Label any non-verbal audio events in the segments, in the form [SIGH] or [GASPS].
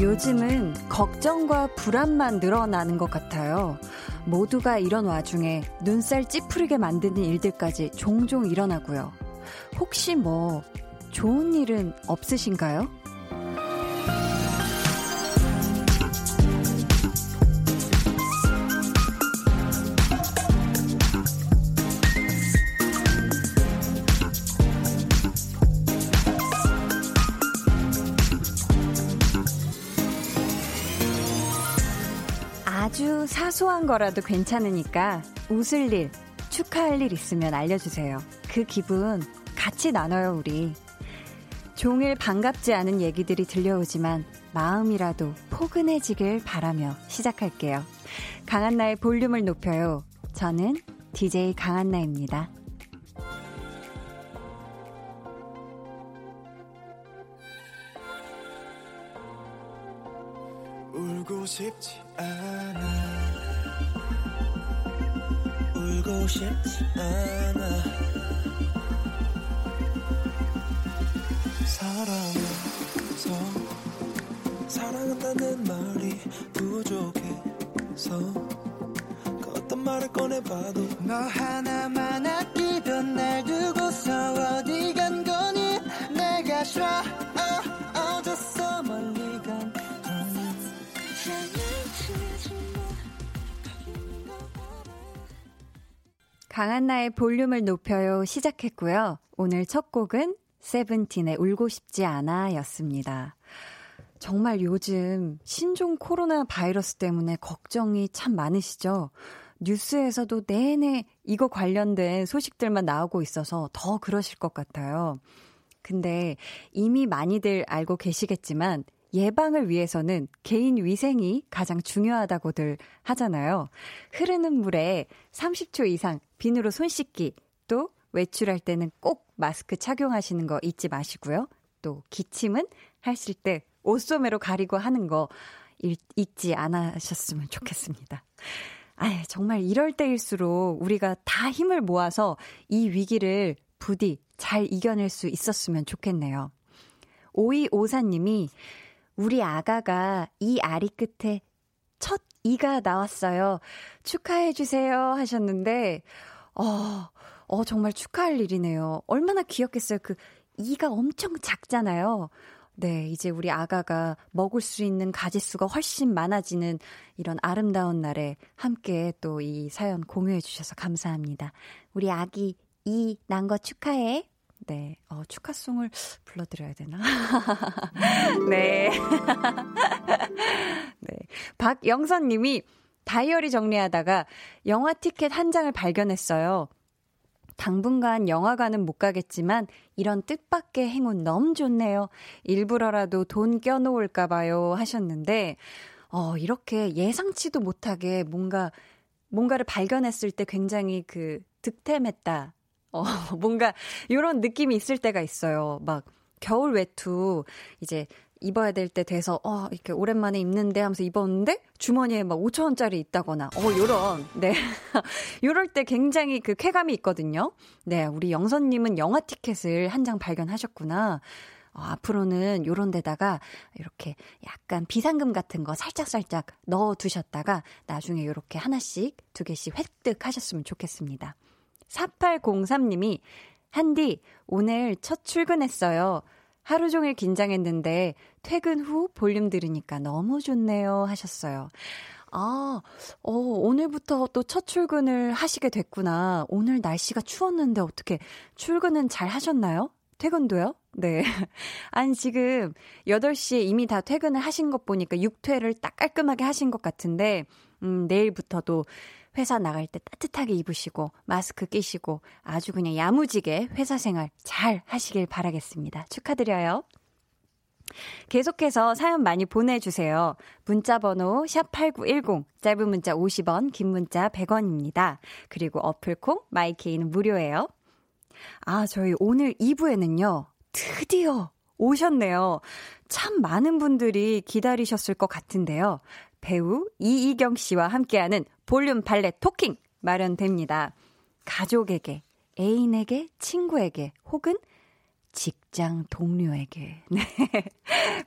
요즘은 걱정과 불안만 늘어나는 것 같아요. 모두가 이런 와중에 눈살 찌푸리게 만드는 일들까지 종종 일어나고요. 혹시 뭐 좋은 일은 없으신가요? 사소한 거라도 괜찮으니까 웃을 일, 축하할 일 있으면 알려주세요. 그 기분 같이 나눠요, 우리. 종일 반갑지 않은 얘기들이 들려오지만 마음이라도 포근해지길 바라며 시작할게요. 강한나의 볼륨을 높여요. 저는 DJ 강한나입니다. 울고 싶지 않아 싶지 않아 사랑해서 사랑한다는 말이 부족해서 그 어떤 말을 꺼내봐도 너 하나만 아끼던 날 두고서 어디 간 거니? 내가 싫어 어, 강한나의 볼륨을 높여요 시작했고요. 오늘 첫 곡은 세븐틴의 울고 싶지 않아 였습니다. 정말 요즘 신종 코로나 바이러스 때문에 걱정이 참 많으시죠? 뉴스에서도 내내 이거 관련된 소식들만 나오고 있어서 더 그러실 것 같아요. 근데 이미 많이들 알고 계시겠지만 예방을 위해서는 개인 위생이 가장 중요하다고들 하잖아요. 흐르는 물에 30초 이상 비누로 손 씻기, 또 외출할 때는 꼭 마스크 착용하시는 거 잊지 마시고요. 또 기침은 하실 때 옷소매로 가리고 하는 거 잊지 않으셨으면 좋겠습니다. 아 정말 이럴 때일수록 우리가 다 힘을 모아서 이 위기를 부디 잘 이겨낼 수 있었으면 좋겠네요. 오이오사님이 우리 아가가 이 아리 끝에 첫 이가 나왔어요. 축하해주세요 하셨는데, 어, 어, 정말 축하할 일이네요. 얼마나 귀엽겠어요. 그 이가 엄청 작잖아요. 네, 이제 우리 아가가 먹을 수 있는 가지수가 훨씬 많아지는 이런 아름다운 날에 함께 또 이 사연 공유해 주셔서 감사합니다. 우리 아기 이 난 거 축하해. 네, 어, 축하송을 불러드려야 되나? [LAUGHS] 네. [LAUGHS] 네. 박영선 님이 다이어리 정리하다가 영화 티켓 한 장을 발견했어요. 당분간 영화관은 못 가겠지만 이런 뜻밖의 행운 너무 좋네요. 일부러라도 돈 껴놓을까봐요 하셨는데, 어, 이렇게 예상치도 못하게 뭔가, 뭔가를 발견했을 때 굉장히 그 득템했다. 어, [LAUGHS] 뭔가 이런 느낌이 있을 때가 있어요. 막 겨울 외투 이제 입어야 될 때 돼서 어 이렇게 오랜만에 입는데 하면서 입었는데 주머니에 막 5천 원짜리 있다거나 어 요런 네 [LAUGHS] 요럴 때 굉장히 그 쾌감이 있거든요. 네 우리 영선님은 영화 티켓을 한 장 발견하셨구나. 어, 앞으로는 요런 데다가 이렇게 약간 비상금 같은 거 살짝살짝 넣어 두셨다가 나중에 요렇게 하나씩 두 개씩 획득하셨으면 좋겠습니다. 4803님이 한디 오늘 첫 출근했어요. 하루 종일 긴장했는데 퇴근 후 볼륨 들으니까 너무 좋네요 하셨어요. 아, 어, 오늘부터 또 첫 출근을 하시게 됐구나. 오늘 날씨가 추웠는데 어떻게 출근은 잘 하셨나요? 퇴근도요? 네. [LAUGHS] 아니, 지금 8시에 이미 다 퇴근을 하신 것 보니까 6퇴를 딱 깔끔하게 하신 것 같은데, 음, 내일부터도 회사 나갈 때 따뜻하게 입으시고 마스크 끼시고 아주 그냥 야무지게 회사 생활 잘 하시길 바라겠습니다. 축하드려요. 계속해서 사연 많이 보내주세요. 문자 번호 샵8910, 짧은 문자 50원, 긴 문자 100원입니다. 그리고 어플콩, 마이케이는 무료예요. 아, 저희 오늘 2부에는요, 드디어 오셨네요. 참 많은 분들이 기다리셨을 것 같은데요. 배우 이희경 씨와 함께하는 볼륨 발레 토킹 마련됩니다. 가족에게, 애인에게, 친구에게, 혹은 직장 동료에게. [LAUGHS] 네.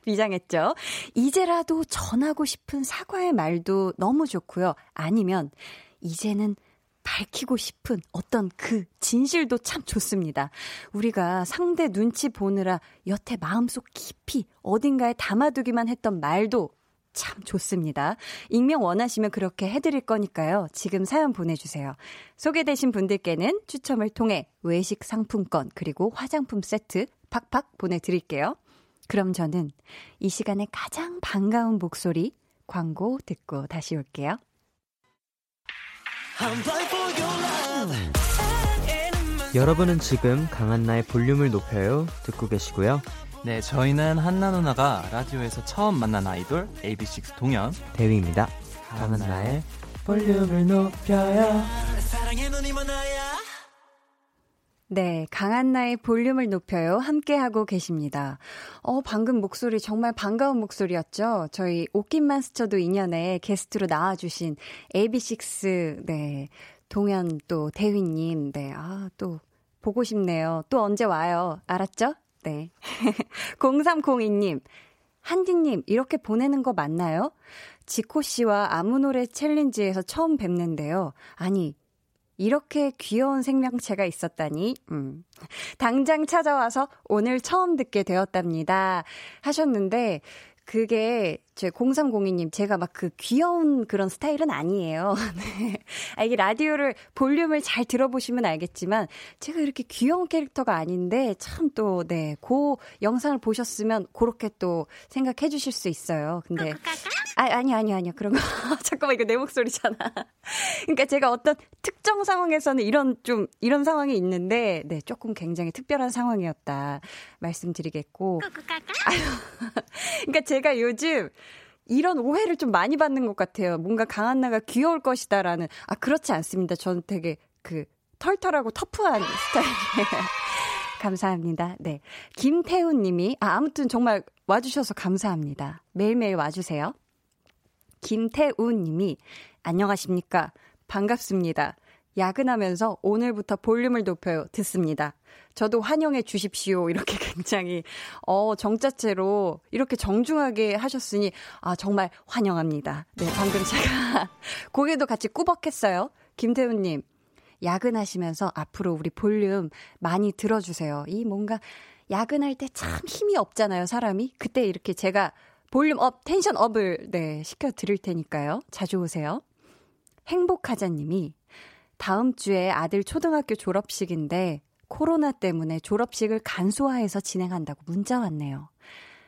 비장했죠? 이제라도 전하고 싶은 사과의 말도 너무 좋고요. 아니면, 이제는 밝히고 싶은 어떤 그 진실도 참 좋습니다. 우리가 상대 눈치 보느라 여태 마음속 깊이 어딘가에 담아두기만 했던 말도 참 좋습니다. 익명 원하시면 그렇게 해드릴 거니까요. 지금 사연 보내주세요. 소개되신 분들께는 추첨을 통해 외식 상품권 그리고 화장품 세트 팍팍 보내드릴게요. 그럼 저는 이 시간에 가장 반가운 목소리 광고 듣고 다시 올게요. 여러분은 지금 강한나의 볼륨을 높여요 듣고 계시고요. 네, 저희는 한나 누나가 라디오에서 처음 만난 아이돌 AB6 동현 대위입니다. 강한나의 볼륨을 높여요. 네, 강한나의 볼륨을 높여요. 함께하고 계십니다. 어, 방금 목소리 정말 반가운 목소리였죠? 저희 옷깃만 스쳐도 인연에 게스트로 나와주신 AB6, 네, 동현 또 대휘님, 네, 아, 또 보고 싶네요. 또 언제 와요? 알았죠? 네. [LAUGHS] 0302님, 한디님, 이렇게 보내는 거 맞나요? 지코 씨와 아무 노래 챌린지에서 처음 뵙는데요. 아니, 이렇게 귀여운 생명체가 있었다니, 음. 당장 찾아와서 오늘 처음 듣게 되었답니다. 하셨는데, 그게 제 0302님 제가 막 그 귀여운 그런 스타일은 아니에요. [LAUGHS] 네. 아, 이게 라디오를 볼륨을 잘 들어보시면 알겠지만 제가 이렇게 귀여운 캐릭터가 아닌데 참 또 네, 그 영상을 보셨으면 그렇게 또 생각해 주실 수 있어요. 근데 아, 아니 아니 아니요. 그런 거 [LAUGHS] 잠깐만 이거 내 목소리잖아. 그러니까 제가 어떤 특정 상황에서는 이런 좀 이런 상황이 있는데 네, 조금 굉장히 특별한 상황이었다 말씀드리겠고. 아유. [LAUGHS] 그러니까 제가 요즘 이런 오해를 좀 많이 받는 것 같아요. 뭔가 강한나가 귀여울 것이다라는. 아, 그렇지 않습니다. 저는 되게 그 털털하고 터프한 [LAUGHS] 스타일이에요. 감사합니다. 네. 김태훈 님이, 아, 아무튼 정말 와주셔서 감사합니다. 매일매일 와주세요. 김태훈 님이, 안녕하십니까. 반갑습니다. 야근하면서 오늘부터 볼륨을 높여요. 듣습니다. 저도 환영해 주십시오. 이렇게 [LAUGHS] 굉장히, 어, 정자체로 이렇게 정중하게 하셨으니, 아, 정말 환영합니다. 네, 방금 제가 [LAUGHS] 고개도 같이 꾸벅했어요. 김태훈님, 야근하시면서 앞으로 우리 볼륨 많이 들어주세요. 이 뭔가 야근할 때 참 힘이 없잖아요, 사람이. 그때 이렇게 제가 volume up, tension up을, 네, 시켜 드릴 테니까요. 자주 오세요. 행복하자님이 다음 주에 아들 초등학교 졸업식인데 코로나 때문에 졸업식을 간소화해서 진행한다고 문자 왔네요.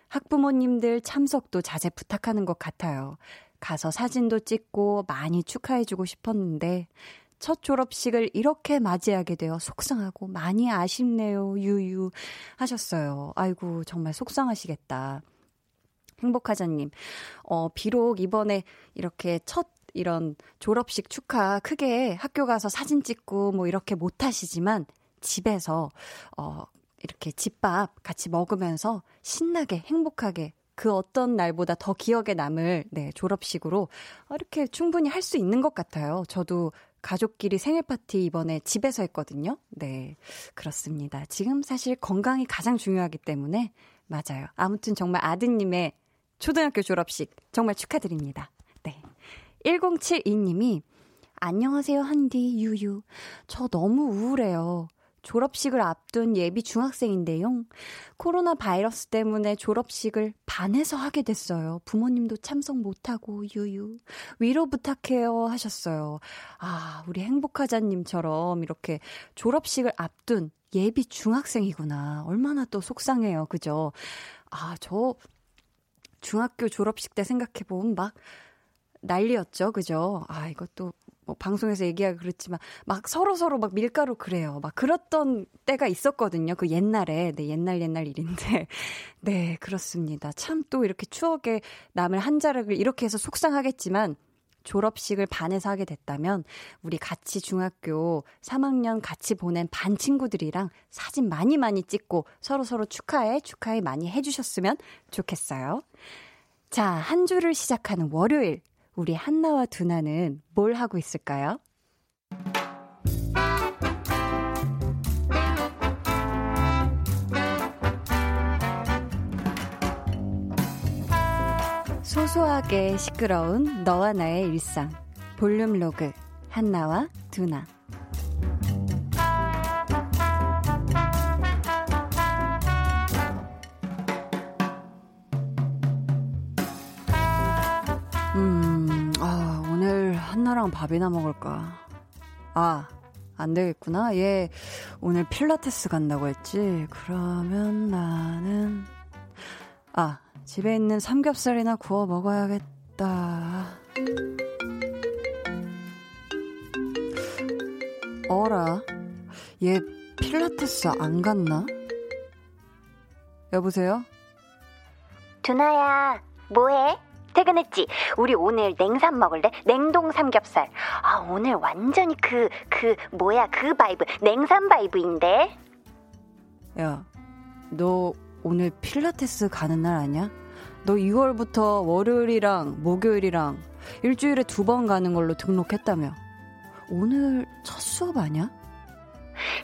학부모님들 참석도 자제 부탁하는 것 같아요. 가서 사진도 찍고 많이 축하해주고 싶었는데 첫 졸업식을 이렇게 맞이하게 되어 속상하고 많이 아쉽네요. 유유 하셨어요. 아이고 정말 속상하시겠다. 행복하자님, 어, 비록 이번에 이렇게 첫 이런 졸업식 축하 크게 학교 가서 사진 찍고 뭐 이렇게 못 하시지만 집에서 어 이렇게 집밥 같이 먹으면서 신나게 행복하게 그 어떤 날보다 더 기억에 남을 네, 졸업식으로 이렇게 충분히 할 수 있는 것 같아요. 저도 가족끼리 생일 파티 이번에 집에서 했거든요. 네. 그렇습니다. 지금 사실 건강이 가장 중요하기 때문에 맞아요. 아무튼 정말 아드님의 초등학교 졸업식 정말 축하드립니다. 네. 1072님이 안녕하세요, 한디, 유유. 저 너무 우울해요. 졸업식을 앞둔 예비 중학생인데요. 코로나 바이러스 때문에 졸업식을 반에서 하게 됐어요. 부모님도 참석 못하고, 유유. 위로 부탁해요. 하셨어요. 아, 우리 행복하자님처럼 이렇게 졸업식을 앞둔 예비 중학생이구나. 얼마나 또 속상해요. 그죠? 아, 저 중학교 졸업식 때 생각해보면 막 난리였죠. 그죠? 아, 이것도 뭐 방송에서 얘기하기 그렇지만 막 서로 서로 막 밀가루 그래요. 막 그랬던 때가 있었거든요. 그 옛날에. 네, 옛날 옛날 일인데. [LAUGHS] 네, 그렇습니다. 참 또 이렇게 추억에 남을 한 자락을 이렇게 해서 속상하겠지만 졸업식을 반에서 하게 됐다면 우리 같이 중학교 3학년 같이 보낸 반 친구들이랑 사진 많이 많이 찍고 서로 서로 축하해 축하해 많이 해주셨으면 좋겠어요. 자, 한 주를 시작하는 월요일 우리 한나와 두나는 뭘 하고 있을까요? 소소하게 시끄러운 너와 나의 일상. 볼륨 로그. 한나와 두나. 한나랑 밥이나 먹을까? 아, 안 되겠구나. 얘 오늘 필라테스 간다고 했지. 그러면 나는, 아, 집에 있는 삼겹살이나 구워 먹어야겠다. 어라, 얘 필라테스 안 갔나? 여보세요? 두나야, 뭐해? 퇴근했지? 우리 오늘 냉삼 먹을래? 냉동 삼겹살. 아, 오늘 완전히 그, 그, 뭐야, 그 vibe. 냉삼 vibe인데? 야, 너 오늘 필라테스 가는 날 아니야? 너 2월부터 월요일이랑 목요일이랑 일주일에 두 번 가는 걸로 등록했다며. 오늘 첫 수업 아니야?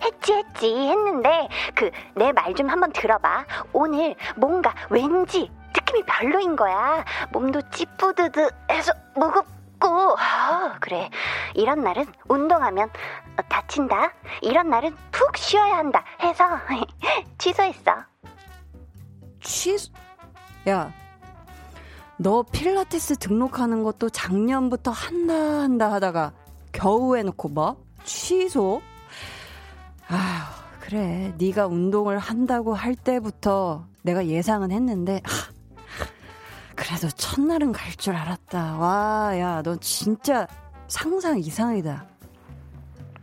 했지, 했지, 했는데, 그, 내 말 좀 한번 들어봐. 오늘 뭔가 왠지 느낌이 별로인 거야. 몸도 찌뿌드드해서 무겁고, 아, 그래. 이런 날은 운동하면 다친다. 이런 날은 푹 쉬어야 한다. 해서 [LAUGHS] 취소했어. 취소? 야, 너 필라테스 등록하는 것도 작년부터 한다 한다 하다가 겨우 해놓고 뭐? 취소? 아휴, 그래. 네가 운동을 한다고 할 때부터 내가 예상은 했는데 하, 그래도 첫날은 갈 줄 알았다. 와, 야, 너 진짜 상상 이상이다.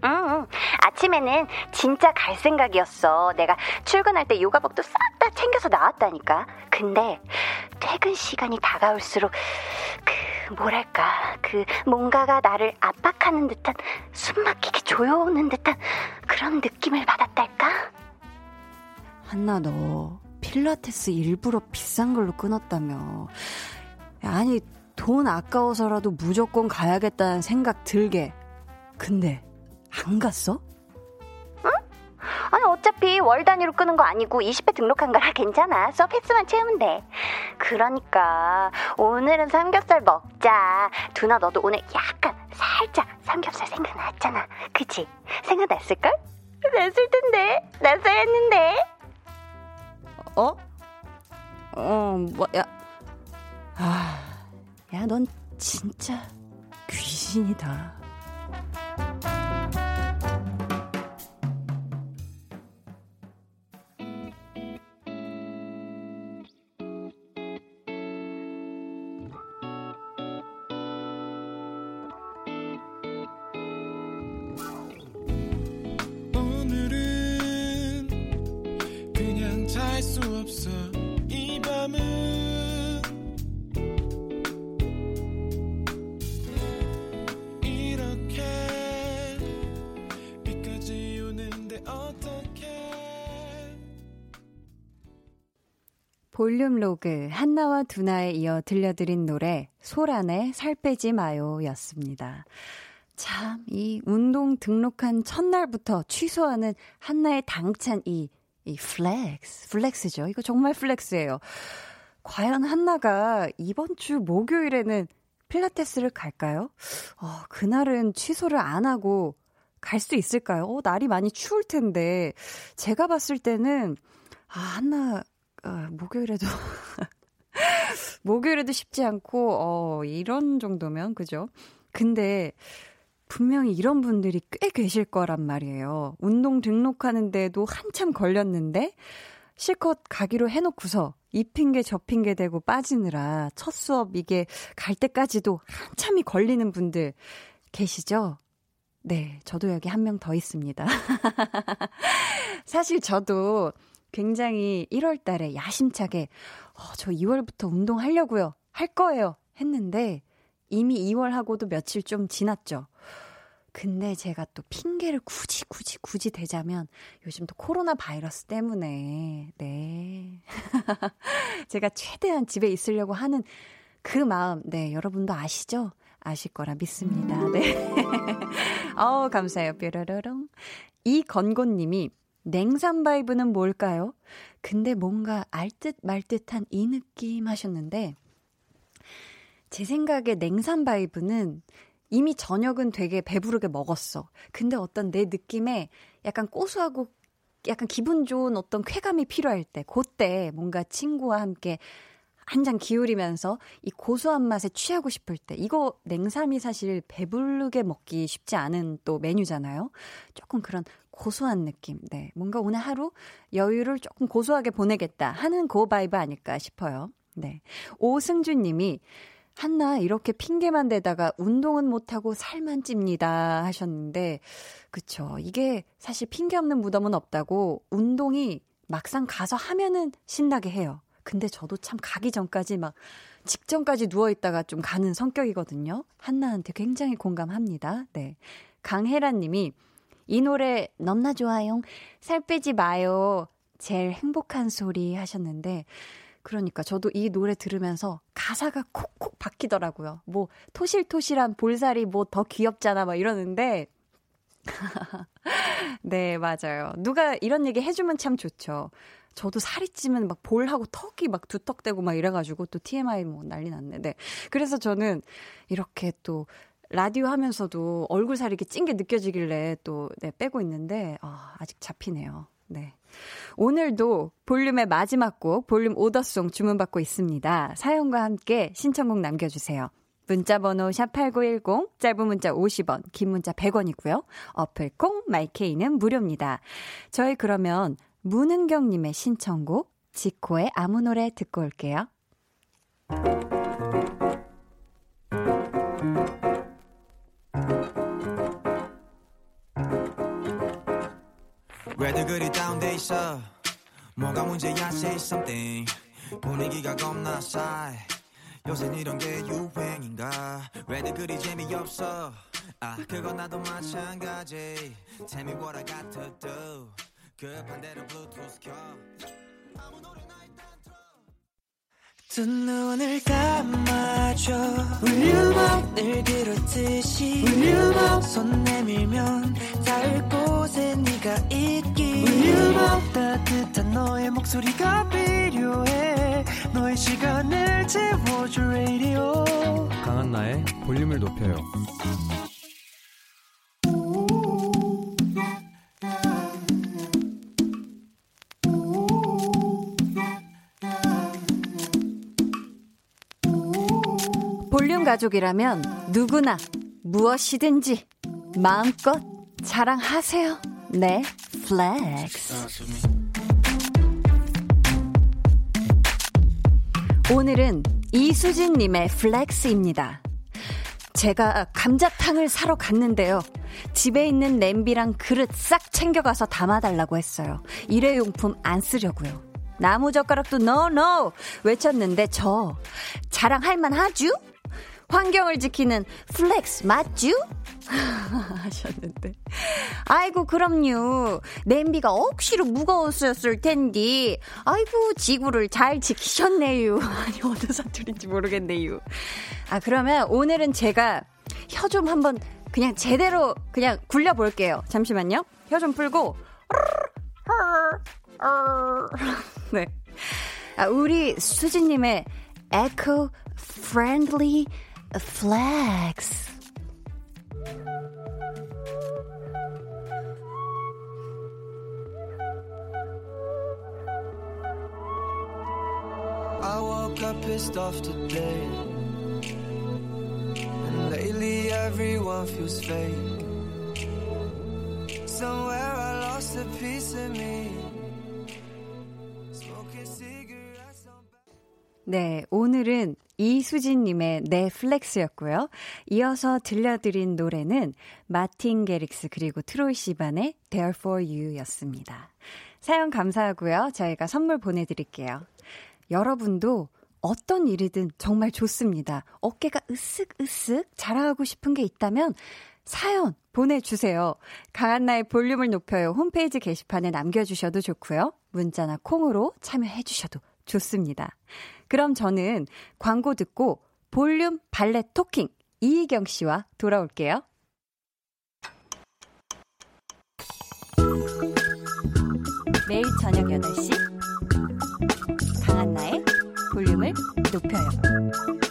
응, 아침에는 진짜 갈 생각이었어. 내가 출근할 때 요가복도 싹 다 챙겨서 나왔다니까. 근데 퇴근 시간이 다가올수록 그 뭐랄까 그 뭔가가 나를 압박하는 듯한 숨막히게 조여오는 듯한 그런 느낌을 받았달까? 한나 너 필라테스 일부러 비싼 걸로 끊었다며. 아니 돈 아까워서라도 무조건 가야겠다는 생각 들게. 근데 안 갔어? 아니 어차피 월 단위로 끄는 거 아니고 20회 등록한 거라 괜찮아. 횟수만 채우면 돼. 그러니까 오늘은 삼겹살 먹자. 두나 너도 오늘 약간 살짝 삼겹살 생각났잖아. 그치? 생각났을걸? 났을 텐데. 났어야 했는데. 어? 어, 뭐, 야. 아, 야, 넌 진짜 귀신이다. 수 없어 이 밤은 이렇게 비까지 오는데 어떡해 볼륨 로그 한나와 두나에 이어 들려드린 노래 소란의 살 빼지 마요 였습니다. 참, 이 운동 등록한 첫날부터 취소하는 한나의 당찬 이, 이 flex, flex죠. 이거 정말 flex예요. 과연 한나가 이번 주 목요일에는 필라테스를 갈까요? 어, 그날은 취소를 안 하고 갈 수 있을까요? 어, 날이 많이 추울 텐데. 제가 봤을 때는, 아, 한나, 어, 목요일에도, [LAUGHS] 목요일에도 쉽지 않고, 어, 이런 정도면, 그죠? 근데, 분명히 이런 분들이 꽤 계실 거란 말이에요. 운동 등록하는데도 한참 걸렸는데, 실컷 가기로 해놓고서 이 핑계 저 핑계 대고 빠지느라 첫 수업 이게 갈 때까지도 한참이 걸리는 분들 계시죠? 네, 저도 여기 한 명 더 있습니다. [LAUGHS] 사실 저도 굉장히 1월 달에 야심차게, 어, 저 2월부터 운동하려고요. 할 거예요. 했는데, 이미 2월 하고도 며칠 좀 지났죠. 근데 제가 또 핑계를 굳이 굳이 굳이 대자면 요즘 또 코로나 바이러스 때문에 네 [LAUGHS] 제가 최대한 집에 있으려고 하는 그 마음 네 여러분도 아시죠? 아실 거라 믿습니다. 네. [LAUGHS] 어우, 감사해요. 뾰로로롱. 이 건곤님이 냉삼 바이브는 뭘까요? 근데 뭔가 알듯 말듯한 이 느낌 하셨는데, 제 생각에 냉삼 바이브는 이미 저녁은 되게 배부르게 먹었어. 근데 어떤 내 느낌에 약간 고소하고 약간 기분 좋은 어떤 쾌감이 필요할 때, 그때 뭔가 친구와 함께 한 잔 기울이면서 이 고소한 맛에 취하고 싶을 때, 이거 냉삼이 사실 배부르게 먹기 쉽지 않은 또 메뉴잖아요. 조금 그런 고소한 느낌. 네. 뭔가 오늘 하루 여유를 조금 고소하게 보내겠다 하는 그 vibe 아닐까 싶어요. 네. 오승준 님이 한나 이렇게 핑계만 대다가 운동은 못하고 살만 찝니다 하셨는데 그쵸. 이게 사실 핑계 없는 무덤은 없다고 운동이 막상 가서 하면은 신나게 해요. 근데 저도 참 가기 전까지 막 직전까지 누워 있다가 좀 가는 성격이거든요. 한나한테 굉장히 공감합니다. 네. 강혜란 님이 이 노래 넘나 좋아요 살 빼지 마요. 제일 행복한 소리 하셨는데 그러니까 저도 이 노래 들으면서 가사가 콕콕 박히더라고요. 뭐 토실토실한 볼살이 뭐 더 귀엽잖아 막 이러는데 [LAUGHS] 네, 맞아요. 누가 이런 얘기 해주면 참 좋죠. 저도 살이 찌면 막 볼하고 턱이 막 두턱대고 막 이래가지고 또 TMI 뭐 난리 났네. 네. 그래서 저는 이렇게 또 라디오 하면서도 얼굴 살이 이렇게 찐 게 느껴지길래 또 네, 빼고 있는데, 아, 아직 잡히네요. 네. 오늘도 볼륨의 마지막 곡, 볼륨 오더송 주문받고 있습니다. 사연과 함께 신청곡 남겨주세요. 문자번호 샵8910, 짧은 문자 50원, 긴 문자 100원이고요. 어플 콩, 마이케이는 무료입니다. 저희 그러면 문은경님의 신청곡, 지코의 아무 노래 듣고 올게요. 왜들 그리 다운돼 있어? 뭐가 문제야 say something. 분위기가 겁나 싸해. 요새 이런 게 유행인가? 왜들 그리 재미없어? 아 그건 나도 마찬가지. Tell me what I got to do 급한 대로 블루투스 켜. 아무 노래나 두 눈을 감아줘. 울륨을 그렇듯이. 울륨업 손 내밀면 닿을 곳 에 네가 있기 따뜻한 너의 목소리가 필요해. 너의 시간을 채워줄 radio. 강한나의 볼륨을 높여요. 가족이라면 누구나 무엇이든지 마음껏 자랑하세요. 네, flex. 오늘은 이수진님의 flex입니다. 제가 감자탕을 사러 갔는데요. 집에 있는 냄비랑 그릇 싹 챙겨가서 담아달라고 했어요. 일회용품 안 쓰려고요. 나무젓가락도 no no 외쳤는데 저 자랑할 만하죠? 환경을 지키는 flex 맞죠? [LAUGHS] 하셨는데. 아이고, 그럼요. 냄비가 억시로 무거웠었을 텐데. 아이고, 지구를 잘 지키셨네요. [LAUGHS] 아니, 어느 사투리인지 모르겠네요. 아, 그러면 오늘은 제가 혀 좀 한번 그냥 제대로 그냥 굴려볼게요. 잠시만요. 혀 좀 풀고. [LAUGHS] 네. 아, 우리 수지님의 eco friendly flags. I woke up pissed off today. And lately everyone feels fake. Somewhere I lost a piece of me. 네, 오늘은 이수진님의 넷플렉스였고요. 이어서 들려드린 노래는 마틴 게릭스 그리고 트로이 시반의 There For You 였습니다. 사연 감사하고요. 저희가 선물 보내드릴게요. 여러분도 어떤 일이든 정말 좋습니다. 어깨가 으쓱으쓱 자랑하고 싶은 게 있다면 사연 보내주세요. 강한나의 볼륨을 높여요. 홈페이지 게시판에 남겨주셔도 좋고요. 문자나 콩으로 참여해주셔도 좋습니다. 그럼 저는 광고 듣고 볼륨 발레 토킹 이희경 씨와 돌아올게요. 매일 저녁 8시 강한나의 볼륨을 높여요.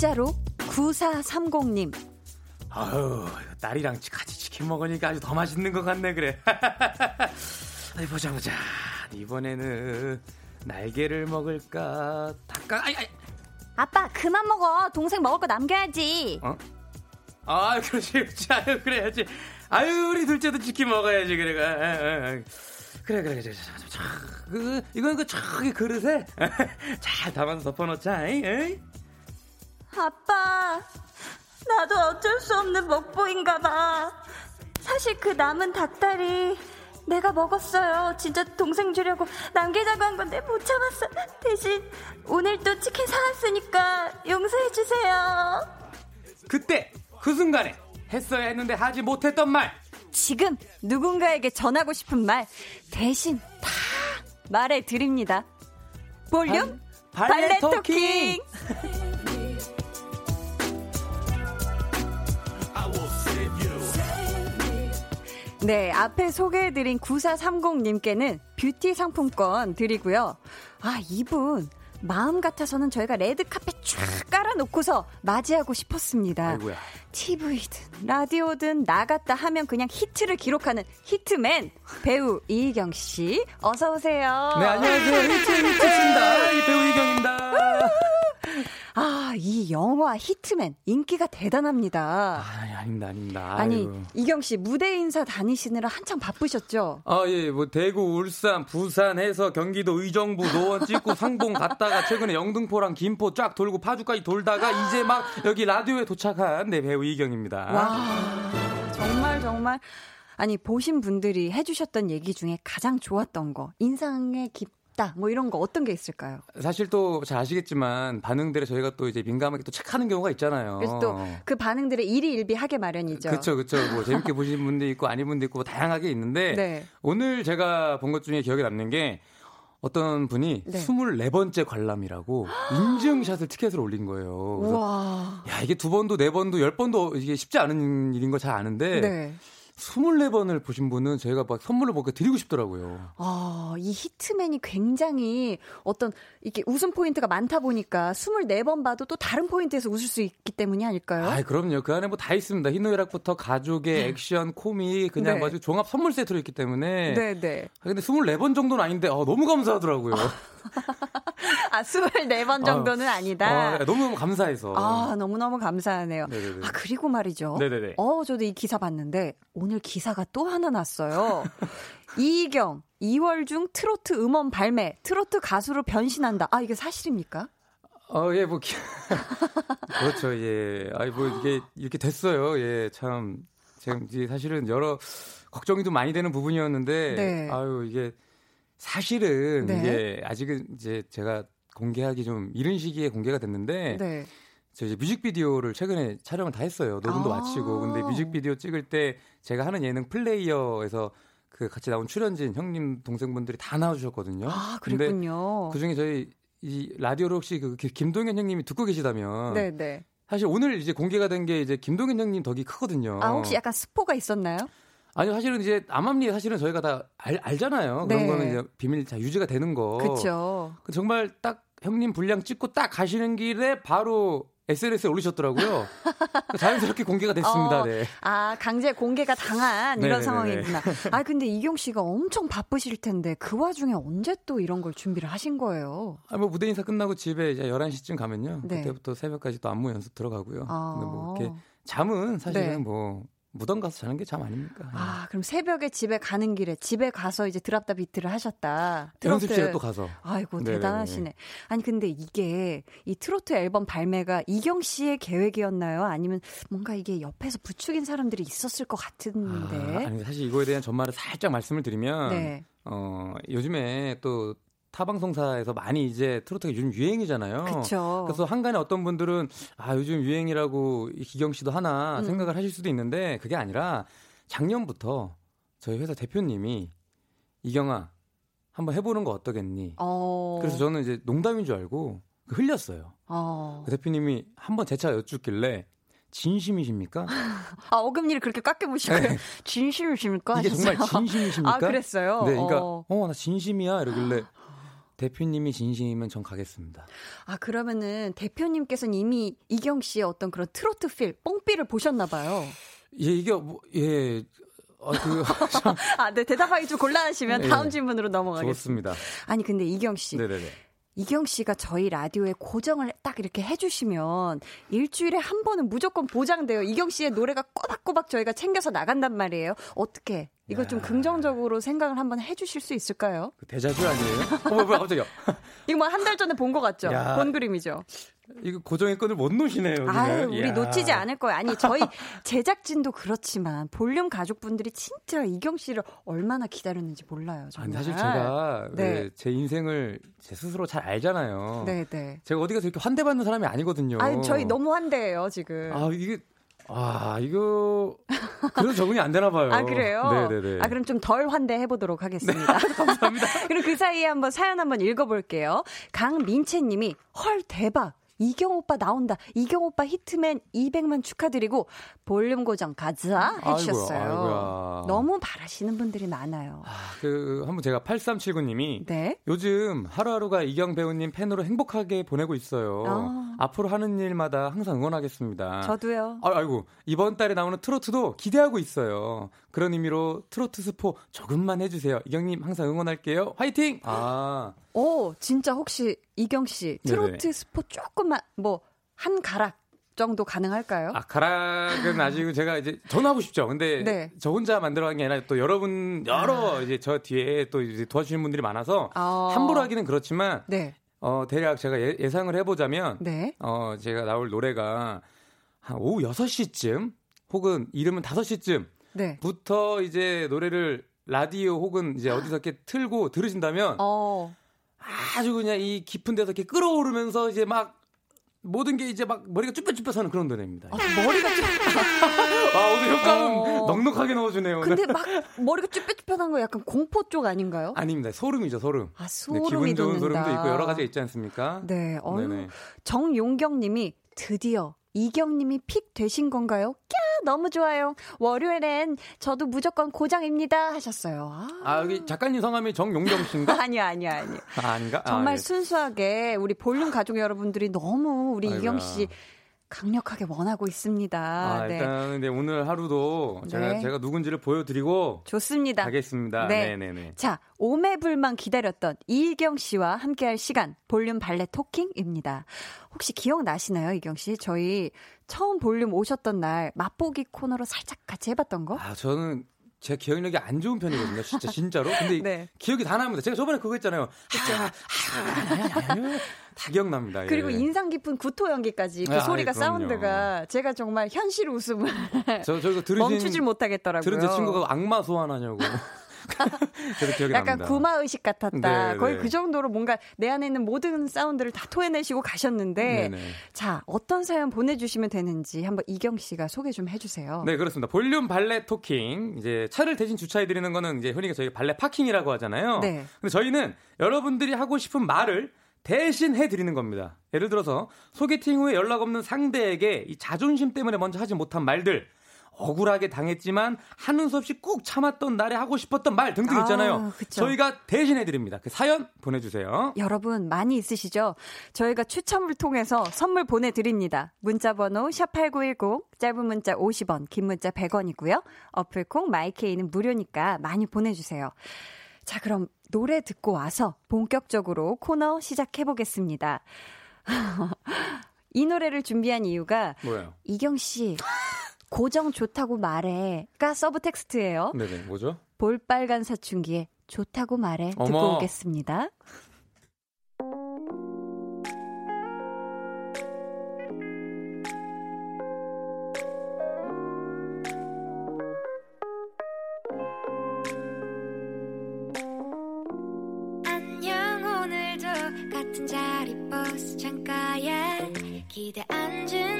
문자로 9430님. 아유, 딸이랑 같이 치킨 먹으니까 아주 더 맛있는 것 같네, 그래. [LAUGHS] 아이, 보자, 보자. 이번에는 날개를 먹을까? 닭가, 아이, 아이. 아빠, 그만 먹어. 동생 먹을 거 남겨야지. 어? 아, 그렇지, 그렇지. 아유, 그래야지. 아유, 우리 둘째도 치킨 먹어야지, 그래. 그래, 그래, 그래. 그래. 자, 그, 이건 그 저기 그릇에 [LAUGHS] 잘 담아서 덮어놓자, 잉? 아빠, 나도 어쩔 수 없는 먹보인가 봐. 사실 그 남은 닭다리 내가 먹었어요. 진짜 동생 주려고 남기자고 한 건데 못 참았어. 대신 오늘 또 치킨 사왔으니까 용서해 주세요. 그때 그 순간에 했어야 했는데 하지 못했던 말. 지금 누군가에게 전하고 싶은 말 대신 다 말해 드립니다. 볼륨 발레 발레 talking. talking. [LAUGHS] 네, 앞에 소개해드린 9430님께는 뷰티 상품권 드리고요. 아, 이분. 마음 같아서는 저희가 레드 카펫 쫙 깔아놓고서 맞이하고 싶었습니다. 아이고야. TV든 라디오든 나갔다 하면 그냥 히트를 기록하는 히트맨 배우 이이경 씨 어서 오세요. 네, 안녕하세요. 히트. 이 배우 이경입니다. 아, 이 영화 히트맨 인기가 대단합니다. 아니, 아닙니다, 아닙니다. 아니, 아이고. 이경 씨 무대 인사 다니시느라 한참 바쁘셨죠? 아, 예, 뭐, 대구, 울산, 부산 해서 경기도 의정부, 노원 찍고 상봉 갔다가 최근에 영등포랑 김포 쫙 돌고 파주까지 돌다가 이제 막 여기 라디오에 도착한 네, 배우 이경입니다. 와, 정말 정말 아니 보신 분들이 해주셨던 얘기 중에 가장 좋았던 거 인상에 깊 다 뭐 이런 거 어떤 게 있을까요? 사실 또 잘 아시겠지만 반응들에 저희가 또 이제 민감하게 또 체크하는 경우가 있잖아요. 그래서 또 그 반응들의 일희일비하게 마련이죠. 그렇죠, 그렇죠. 뭐 재밌게 보신 분도 있고 아닌 분도 있고 뭐 다양하게 있는데 네. 오늘 제가 본 것 중에 기억에 남는 게 어떤 분이 네. 24번째 관람이라고 [GASPS] 인증샷을 티켓을 올린 거예요. 그래서 우와. 야, 이게 두 번도 네 번도 열 번도 이게 쉽지 않은 일인 거 잘 아는데 네. 24번을 보신 분은 저희가 막 선물로 뭔가 드리고 싶더라고요. 아, 이 히트맨이 굉장히 어떤 이렇게 웃음 포인트가 많다 보니까 24번 봐도 또 다른 포인트에서 웃을 수 있기 때문이 아닐까요? 아, 그럼요. 그 안에 뭐 다 있습니다. 희노애락부터 가족의 액션, 코믹, 그냥 네. 뭐 아주 종합 선물 세트로 있기 때문에. 네, 네. 아, 근데 24번 정도는 아닌데, 어, 너무 감사하더라고요. 아, [LAUGHS] 24번 정도는 아 니다. 어, 너무너무 감사해서. 아, 너무너무 감사하네요. 네네네. 아, 그리고 말이죠. 네네네. 어, 저도 이 기사 봤는데, 오늘 기사가 또 하나 났어요. [LAUGHS] 이희경, 2월 중 트로트 음원 발매, 트로트 가수로 변신한다. 아, 이게 사실입니까? 어, 예, 뭐, 기... [LAUGHS] 그렇죠, 예. 아이, 뭐, 이게, 이렇게 됐어요. 예, 참. 지금 사실은 여러 걱정이 좀 많이 되는 부분이었는데, 네. 아유, 이게, 사실은 네. 이게 아직은 이제 제가 공개하기 좀 이른 시기에 공개가 됐는데, 네. 저 이제 뮤직비디오를 최근에 촬영을 다 했어요. 녹음도 아. 마치고. 근데 뮤직비디오 찍을 때 제가 하는 예능 플레이어에서 그 같이 나온 출연진 형님 동생분들이 다 나와주셨거든요. 아, 그랬군요. 그 중에 저희 이 라디오를 혹시 그 김동현 형님이 듣고 계시다면 네, 네. 사실 오늘 이제 공개가 된 게 이제 김동현 형님 덕이 크거든요. 아, 혹시 약간 스포가 있었나요? 아니요, 사실은 이제 암암리 사실은 저희가 다 알, 알잖아요. 그런 네. 거는 이제 비밀 다 유지가 되는 거. 그쵸. 그 정말 딱 형님 분량 찍고 딱 가시는 길에 바로 SNS에 올리셨더라고요. [LAUGHS] 자연스럽게 공개가 됐습니다. 어, 네. 아, 강제 공개가 당한 이런 네네네네. 상황이구나. [LAUGHS] 아, 근데 이경 씨가 엄청 바쁘실 텐데 그 와중에 언제 또 이런 걸 준비를 하신 거예요? 아, 뭐 무대 인사 끝나고 집에 이제 11시쯤 가면요. 네. 그때부터 새벽까지 또 안무 연습 들어가고요. 아. 근데 뭐 이렇게 잠은 사실은 네. 뭐 무덤 가서 자는 게 잠 아닙니까? 아, 그럼 새벽에 집에 가는 길에 집에 가서 이제 드랍다 비트를 하셨다. 연습실에 또 가서. 아이고 네네네. 대단하시네. 아니 근데 이게 이 트로트 앨범 발매가 이경 씨의 계획이었나요? 아니면 뭔가 이게 옆에서 부추긴 사람들이 있었을 것 같은데. 아, 아니 사실 이거에 대한 전말을 살짝 말씀을 드리면 네. 어, 요즘에 또 타 방송사에서 많이 이제 트로트가 요즘 유행이잖아요. 그쵸. 그래서 한간에 어떤 분들은 아 요즘 유행이라고 이 기경 씨도 하나 음. 생각을 하실 수도 있는데 그게 아니라 작년부터 저희 회사 대표님이 이경아 한번 해보는 거 어떠겠니? 어. 그래서 저는 이제 농담인 줄 알고 그 흘렸어요. 어. 그 대표님이 한번 재차 여쭙길래 진심이십니까? [LAUGHS] 아, 어금니를 그렇게. 진심이십니까? 네. 이게 정말 하셨어요? 진심이십니까? 아, 그랬어요? 네, 그러니까 어. 어나 진심이야 이러길래 [LAUGHS] 대표님이 진심이면 전 가겠습니다. 아, 그러면은 대표님께서는 이미 이경 씨의 어떤 그런 트로트 필, 뽕삐를 보셨나 봐요. 예, 이게 뭐, 예, 어, 그, 참 [LAUGHS] 아, 네, 대답하기 좀 곤란하시면 네. 다음 질문으로 넘어가겠습니다. 좋습니다. 아니, 근데 이경 씨. 네네네. 이경 씨가 저희 라디오에 고정을 딱 이렇게 해주시면 일주일에 한 번은 무조건 보장돼요. 이경 씨의 노래가 꼬박꼬박 저희가 챙겨서 나간단 말이에요. 어떻게 이걸 좀 야. 긍정적으로 생각을 한번 해주실 수 있을까요? 그 대자주 아니에요? 어머, 뭐야, 갑자기요. [LAUGHS] 이거 뭐 한 달 전에 본 것 같죠? 야. 본 그림이죠. 이거 고정의 끈을 못 놓으시네요. 아유, 우리 이야. 놓치지 않을 거예요. 아니, 저희 [LAUGHS] 제작진도 그렇지만 볼륨 가족분들이 진짜 이경 씨를 얼마나 기다렸는지 몰라요. 아니, 정말. 사실 제가 네. 네, 제 인생을 제 스스로 잘 알잖아요. 네, 네. 제가 어디 가서 이렇게 환대받는 사람이 아니거든요. 아니, 저희 너무 환대해요, 지금. 아, 이게, 아, 이거, 그래도 적응이 안 되나 봐요. 아, 그래요? 네네네. 아, 그럼 좀 덜 환대해 보도록 하겠습니다. 감사합니다. [LAUGHS] 그리고 그 사이에 한번 사연 한번 읽어 볼게요. 강민채 님이, 헐, 대박. 이경 오빠 나온다. 이경 오빠 히트맨 200만 축하드리고 볼륨 고정 가자 해주셨어요. 아이고야. 너무 바라시는 분들이 많아요. 아, 그, 한번 제가 8379님이 네. 요즘 하루하루가 이경 배우님 팬으로 행복하게 보내고 있어요. 아. 앞으로 하는 일마다 항상 응원하겠습니다. 저도요. 아, 아이고 이번 달에 나오는 트로트도 기대하고 있어요. 그런 의미로 트로트 스포 조금만 해주세요. 이경님 항상 응원할게요. 화이팅! 아, 오, 진짜 혹시 이경 씨 트로트 네네. 스포 조금만 뭐 한 가락 정도 가능할까요? 아 가락은 [LAUGHS] 아직 제가 이제 전하고 싶죠. 근데 네. 저 혼자 만들어 간 게 아니라 또 여러분 여러 이제 저 뒤에 또 이제 도와주시는 분들이 많아서 아. 함부로 하기는 그렇지만 네. 어 대략 제가 예, 예상을 해보자면 네. 어, 제가 나올 노래가 한 오후 6시쯤 혹은 이름은 5시쯤 네. 부터 이제 노래를 라디오 혹은 이제 어디서 이렇게 틀고 들으신다면 어. 아주 그냥 이 깊은 데서 이렇게 끌어오르면서 이제 막 모든 게 이제 막 머리가 쭈뼛쭈뼛 하는 그런 노래입니다. 아, 머리가 좀 [LAUGHS] 아, 오늘 효과음 어. 넉넉하게 넣어주네요. 오늘. 근데 막 머리가 쭈뼛쭈뼛한 거 약간 공포 쪽 아닌가요? 아닙니다. 소름이죠, 소름. 아, 네, 소름이 기분 좋은 돋는다. 소름도 있고 여러 가지가 있지 않습니까? 네. 어유 네네. 정용경 님이 드디어 이경 님이 픽 되신 건가요? 꺄 너무 좋아요. 월요일엔 저도 무조건 고장입니다 하셨어요. 아. 아, 여기 작가님 성함이 정용경 씨인가? [LAUGHS] 아니요, 아니요, 아니요. 아, 아닌가? 정말 아, 예. 순수하게 우리 볼륨 가족 여러분들이 너무 우리 아이고야. 이경 씨 강력하게 원하고 있습니다. 아, 네. 일단 근데 오늘 하루도 제가 네. 제가 누군지를 보여드리고 좋습니다. 가겠습니다. 네. 네, 네, 네. 자, 오매불만 기다렸던 이경 씨와 함께할 시간 볼륨 발레 토킹입니다. 혹시 기억 나시나요, 이경 씨? 저희 처음 볼륨 오셨던 날 맛보기 코너로 살짝 같이 해봤던 거? 아, 저는 제 기억력이 안 좋은 편이거든요. 진짜 진짜로. 근데 네. 기억이 다 납니다. 제가 저번에 그거 했잖아요. 아, 아, 아, 아, 다 기억납니다. 예. 그리고 인상 깊은 구토 연기까지 그 아, 소리가 아이. 사운드가 제가 정말 현실 웃음을 저 저거 들으신 멈추질 못하겠더라고요. 들은 제 친구가 악마 소환하냐고. [LAUGHS] 기억이 약간 납니다. 구마 의식 같았다. 네, 거의 네. 그 정도로 뭔가 내 안에 있는 모든 사운드를 다 토해내시고 가셨는데, 네네. 자 어떤 사연 보내주시면 되는지 한번 이경 씨가 소개 좀 해주세요. 네, 그렇습니다. 볼륨 발레 토킹. 이제 차를 대신 주차해 드리는 거는 이제 흔히 저희 발레 파킹이라고 하잖아요. 네. 근데 저희는 여러분들이 하고 싶은 말을 대신 해 드리는 겁니다. 예를 들어서 소개팅 후에 연락 없는 상대에게 이 자존심 때문에 먼저 하지 못한 말들 억울하게 당했지만 하는 수 없이 꾹 참았던 날에 하고 싶었던 말 등등 아, 있잖아요. 그쵸. 저희가 대신해 드립니다. 그 사연 보내주세요. 여러분 많이 있으시죠? 저희가 추첨을 통해서 선물 보내드립니다. 문자번호 샵8910 짧은 문자 50원 긴 문자 100원이고요. 어플 콩, my K는 무료니까 많이 보내주세요. 자 그럼 노래 듣고 와서 본격적으로 코너 시작해 보겠습니다. [LAUGHS] 이 노래를 준비한 이유가 뭐예요? 이경 씨 고정 좋다고 말해가 subtext예요. 네네, 뭐죠? 볼빨간 사춘기에 좋다고 말해 듣고 어머. 오겠습니다. 안녕 같은 자리 버스 창가에 기대 앉은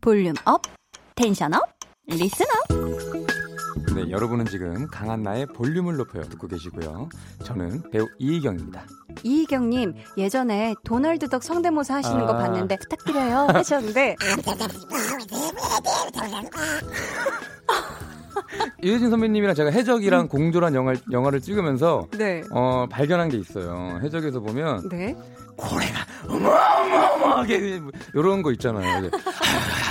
volume up, tension up, listen up. 네, 여러분은 지금 강한나의 볼륨을 높여요 듣고 계시고요. 저는 배우 이이경입니다. 이이경님 예전에 도널드 덕 성대모사 하시는 거 아. 봤는데 부탁드려요 하셨는데 [LAUGHS] 유해진 선배님이랑 제가 해적이랑 공조란 영화, 영화를 찍으면서 네. 어, 발견한 게 있어요. 해적에서 보면 네. 고래가 어마어마하게 이런 거 있잖아요. 그래서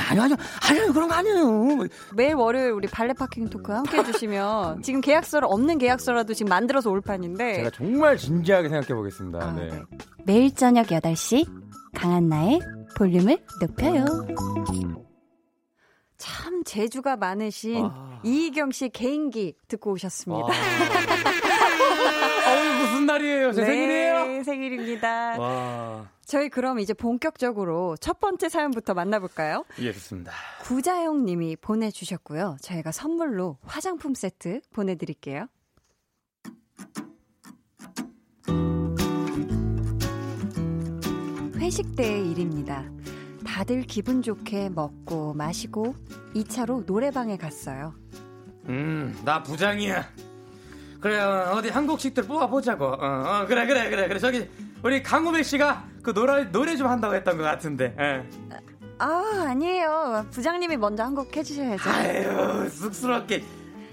아니요, 아니요, 아니요, 그런 거 아니에요. 매일 월요일 우리 발레 파킹 토크 함께 해주시면 [LAUGHS] 지금 계약서를 없는 계약서라도 지금 만들어서 올 판인데 제가 정말 진지하게 생각해 보겠습니다. 아, 네. 네. 매일 저녁 8시 강한나의 볼륨을 높여요. 참 재주가 많으신 아. 이희경 씨 개인기 듣고 오셨습니다. [LAUGHS] 어우, 무슨 날이에요? 제 생일이에요? 네, 생일입니다. 와. 저희 그럼 이제 본격적으로 첫 번째 사연부터 만나볼까요? 예, 좋습니다. 구자영 님이 보내주셨고요. 저희가 선물로 화장품 세트 보내드릴게요. 회식 때의 일입니다. 다들 기분 좋게 먹고 마시고 2차로 노래방에 갔어요. 음, 나 부장이야. 그래, 어, 어디 한국식들 뽑아보자고. 어, 어, 그래, 그래, 그래, 그래. 저기, 우리 강우백 씨가 그 노래, 노래 좀 한다고 했던 것 같은데. 예. 아, 아니에요. 부장님이 먼저 한 곡 해주셔야죠. 아유, 쑥스럽게.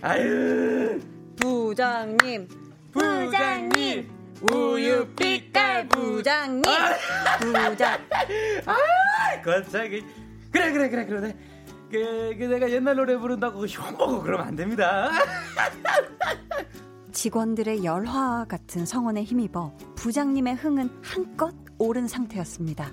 아유. 부장님, 부장님, 우유 빛깔 부장님, 부장. 거창이. 그래, 그래, 그래, 그래. 그, 그 내가 옛날 노래 부른다고 흉보고 그러면 안 됩니다. [LAUGHS] 직원들의 열화 같은 성원에 힘입어 부장님의 흥은 한껏 오른 상태였습니다.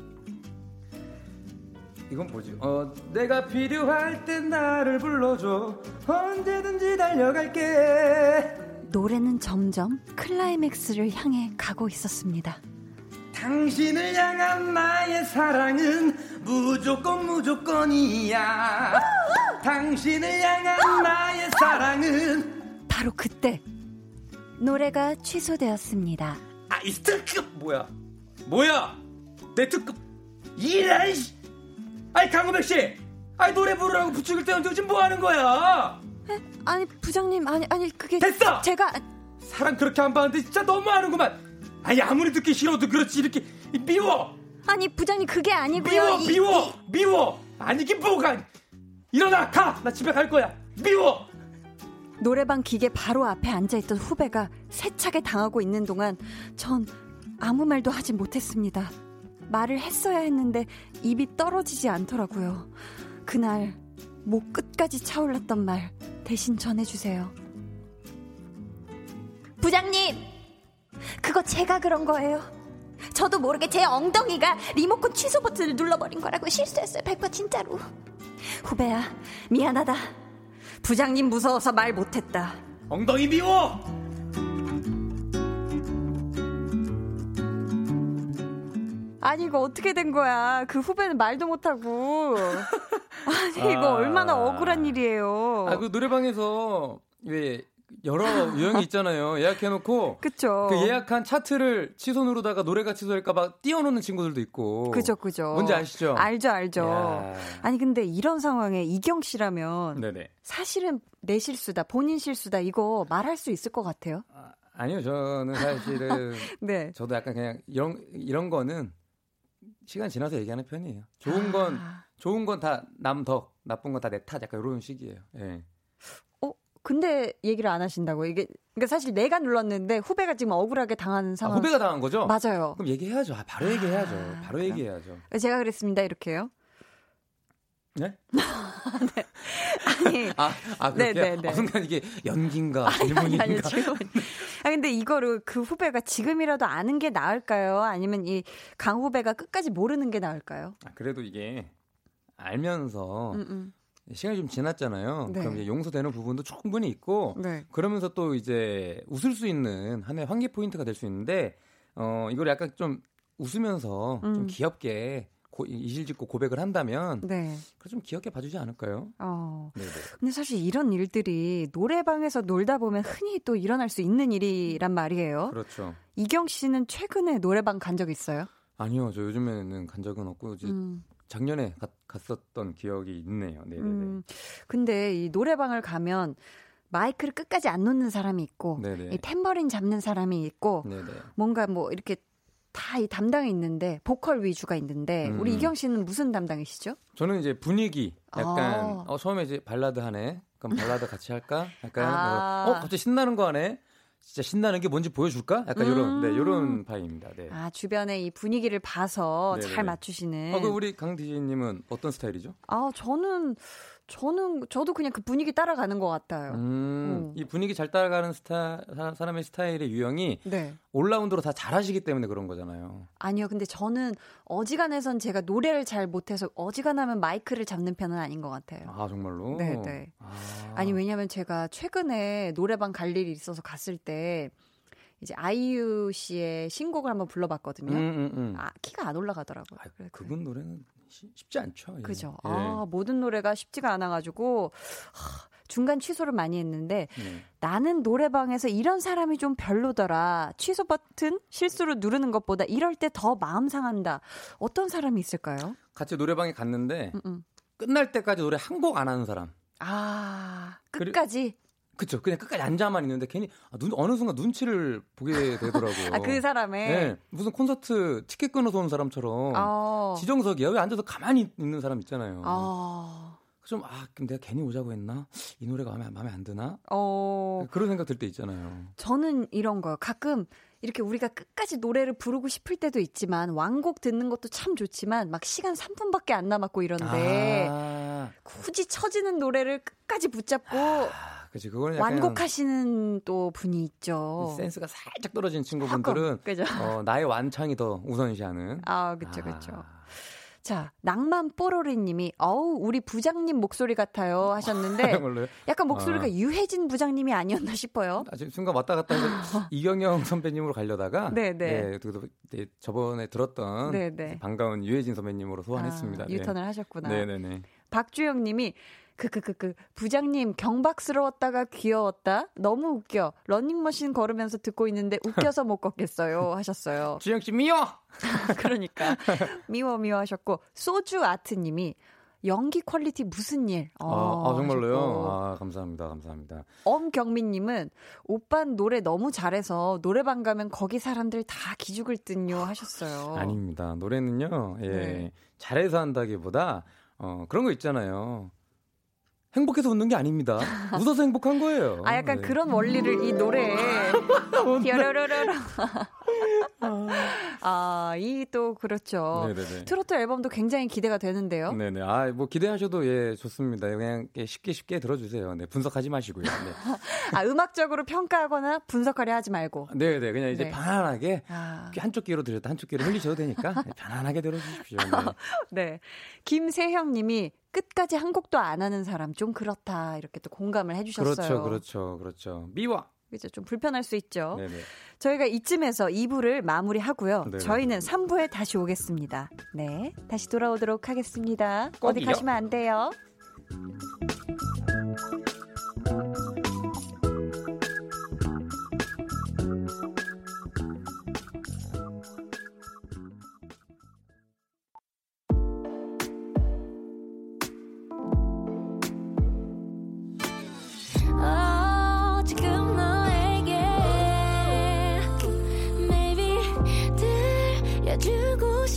이건 뭐지? 어, 내가 필요할 땐 나를 불러줘. 언제든지 달려갈게. 노래는 점점 클라이맥스를 향해 가고 있었습니다. 당신을 향한 나의 사랑은 무조건 무조건이야. 당신을 향한 나의 사랑은 바로 그때 노래가 취소되었습니다. 아이스트급 뭐야? 뭐야? 내 특급 이래 씨. 아이 강호백 씨. 아이 노래 부르라고 부축일 때 지금 뭐 하는 거야? 아니 부장님 아니 아니 그게 됐어! 제가 사람 그렇게 안 봤는데 진짜 너무하는구만. 아니 아무리 듣기 싫어도 그렇지 이렇게 미워. 아니 부장님 그게 아니고요. 미워 이- 미워 이- 미워 아니긴 뭐가 일어나 가 나 집에 갈 거야 미워 노래방 기계 바로 앞에 앉아있던 후배가 세차게 당하고 있는 동안 전 아무 말도 하지 못했습니다. 말을 했어야 했는데 입이 떨어지지 않더라고요. 그날 목 끝까지 차올랐던 말 대신 전해주세요. 부장님! 그거 제가 그런 거예요. 저도 모르게 제 엉덩이가 리모컨 취소 버튼을 눌러버린 거라고 실수했어요. 100% 진짜로. 후배야, 미안하다. 부장님 무서워서 말 못했다. 엉덩이 미워 아니 이거 어떻게 된 거야? 그 후배는 말도 못하고. [LAUGHS] 아니 이거 아. 얼마나 억울한 일이에요. 아, 그 노래방에서 왜 여러 [LAUGHS] 유형이 있잖아요. 예약해놓고 그쵸? 그 예약한 차트를 취소 누르다가 노래가 취소될까봐 띄워놓는 친구들도 있고. 그죠 그죠. 뭔지 아시죠? 알죠 알죠. 야. 아니 근데 이런 상황에 이경 씨라면 네네. 사실은 내 실수다, 본인 실수다 이거 말할 수 있을 것 같아요. 아, 아니요, 저는 사실은 [LAUGHS] 네. 저도 약간 그냥 이런 이런 거는 시간 지나서 얘기하는 편이에요. 좋은 건 아. 좋은 건 다 남 덕, 나쁜 건 다 내 탓, 약간 이런 식이에요. 예. 어 근데 얘기를 안 하신다고 이게 그러니까 사실 내가 눌렀는데 후배가 지금 억울하게 당하는 아, 상황. 후배가 당한 거죠? 맞아요. 그럼 얘기해야죠. 아, 바로 얘기해야죠. 아, 바로 그럼. 얘기해야죠. 제가 그랬습니다 이렇게요. [LAUGHS] 네? 아니 아, 아 그렇게 네, 네, 네. 아, 순간 이게 연기인가 아니, 질문인가? 아니, 질문. 아, 근데 이거를 그 후배가 지금이라도 아는 게 나을까요? 아니면 이 강 후배가 끝까지 모르는 게 나을까요? 아, 그래도 이게 알면서 음, 음. 시간이 좀 지났잖아요. 네. 그럼 이제 용서되는 부분도 충분히 있고 네. 그러면서 또 이제 웃을 수 있는 하나의 환기 포인트가 될 수 있는데 어 이걸 약간 좀 웃으면서 음. 좀 귀엽게 고, 이실 짓고 고백을 한다면 네. 그좀 귀엽게 봐주지 않을까요? 어. 네네. 근데 사실 이런 일들이 노래방에서 놀다 보면 흔히 또 일어날 수 있는 일이란 말이에요. 그렇죠. 이경 씨는 최근에 노래방 간 적 있어요? 아니요, 저 요즘에는 간 적은 없고 이제 음. 작년에 가- 갔었던 기억이 있네요. 네네네. 음. 근데 이 노래방을 가면 마이크를 끝까지 안 놓는 사람이 있고 네네. 이 탬버린 잡는 사람이 있고 네네. 뭔가 뭐 이렇게 다 이 담당이 있는데 보컬 위주가 있는데 음. 우리 이경 씨는 무슨 담당이시죠? 저는 이제 분위기 약간 아. 어 처음에 이제 발라드 하네. 그럼 발라드 같이 할까? 약간 아. 어 갑자기 신나는 거 하네. 진짜 신나는 게 뭔지 보여줄까? 약간 이런 네 음. 이런 파입니다. 네. 아 주변의 이 분위기를 봐서 네네네. 잘 맞추시는. 아, 그 우리 강 DJ님은 어떤 스타일이죠? 아 저는 저는 저도 그냥 그 분위기 따라가는 것 같아요. 음, 음. 이 분위기 잘 따라가는 스타 사- 사람의 스타일의 유형이 네. 올라운드로 다 잘하시기 때문에 그런 거잖아요. 아니요, 근데 저는 어지간해선 제가 노래를 잘 못해서 어지간하면 마이크를 잡는 편은 아닌 것 같아요. 아 정말로? 네, 네. 아. 아니 왜냐면 제가 최근에 노래방 갈 일이 있어서 갔을 때 이제 아이유 씨의 신곡을 한번 불러봤거든요. 음, 음, 음. 아 키가 안 올라가더라고요. 아, 그분 노래는 쉬- 쉽지 않죠. 예. 그죠. 예. 아 모든 노래가 쉽지가 않아가지고 하, 중간 취소를 많이 했는데 네. 나는 노래방에서 이런 사람이 좀 별로더라. 취소 버튼 실수로 누르는 것보다 이럴 때 더 마음 상한다. 어떤 사람이 있을까요? 같이 노래방에 갔는데 음, 음. 끝날 때까지 노래 한 곡 안 하는 사람. 아 끝까지. 그쵸. 그냥 끝까지 앉아만 있는데 괜히 아, 눈, 어느 순간 눈치를 보게 되더라고요. 아 그 사람의. 네. 무슨 콘서트 티켓 끊어서 온 사람처럼 어. 지정석이야. 왜 앉아서 가만히 있는 사람 있잖아요. 어. 좀, 아, 그럼 내가 괜히 오자고 했나? 이 노래가 마음에, 마음에 안 드나? 어. 그런 생각 들 때 있잖아요. 저는 이런 거요. 가끔 이렇게 우리가 끝까지 노래를 부르고 싶을 때도 있지만 완곡 듣는 것도 참 좋지만 막 시간 3분밖에 안 남았고 이런데 아, 굳이 처지는 노래를 끝까지 붙잡고 그치. 그거는 완곡하시는 또 분이 있죠. 센스가 살짝 떨어진 친구분들은 그죠? 어, 나의 완창이 더 우선시하는. 아, 그쵸. 아. 자, 낭만 뽀로리 님이, 어우, 우리 부장님 목소리 같아요 하셨는데? [LAUGHS] 약간 목소리가 아. 유해진 부장님이 아니었나 싶어요. 아, 지금 순간 왔다 갔다 해서 [LAUGHS] 이경영 선배님으로 가려다가 네, 네. 예, 또, 네, 저번에 들었던 네, 네. 반가운 유해진 선배님으로 소환했습니다. 아, 유턴을 하셨구나. 네, 네, 네. 박주영 님이, 그, 그, 그, 그, 부장님 경박스러웠다가 귀여웠다? 너무 웃겨. 러닝머신 걸으면서 듣고 있는데 웃겨서 못 걷겠어요. [LAUGHS] 하셨어요. 주영 씨 미워. [LAUGHS] 그러니까. 미워, 미워 하셨고, 소주 아트 님이, 연기 퀄리티 무슨 일? 아, 어, 아, 정말로요? 하셨고. 아, 감사합니다. 감사합니다. 엄경민님은 오빠 노래 너무 잘해서 노래방 가면 거기 사람들 다 기죽을 듯요 하셨어요. 아닙니다. 노래는요. 예. 네. 잘해서 한다기보다 어, 그런 거 있잖아요. 행복해서 웃는 게 아닙니다. [LAUGHS] 웃어서 행복한 거예요. 아 약간 네. 그런 원리를 이 노래에 [LAUGHS] 띠어러러러러 [LAUGHS] 아 이 또 그렇죠. 네네네. 트로트 앨범도 굉장히 기대가 되는데요. 네네. 아, 뭐 기대하셔도 예, 좋습니다. 그냥 쉽게 쉽게 들어주세요. 네, 분석하지 마시고요. 네. [LAUGHS] 아 음악적으로 평가하거나 분석하려 하지 말고. 네네. 그냥 이제 네. 편안하게 아, 한쪽 귀로 들었다 한쪽 귀로 흘리셔도 되니까 네, 편안하게 들어주십시오. 네. [LAUGHS] 네. 김세형 님이 끝까지 한 곡도 안 하는 사람 좀 그렇다 이렇게 또 공감을 해주셨어요. 그렇죠, 그렇죠, 그렇죠. 미워. 그죠? 좀 불편할 수 있죠. 네네. 저희가 이쯤에서 2부를 마무리하고요. 네. 저희는 3부에 다시 오겠습니다. 네. 다시 돌아오도록 하겠습니다. 어디? 가시면 안 돼요.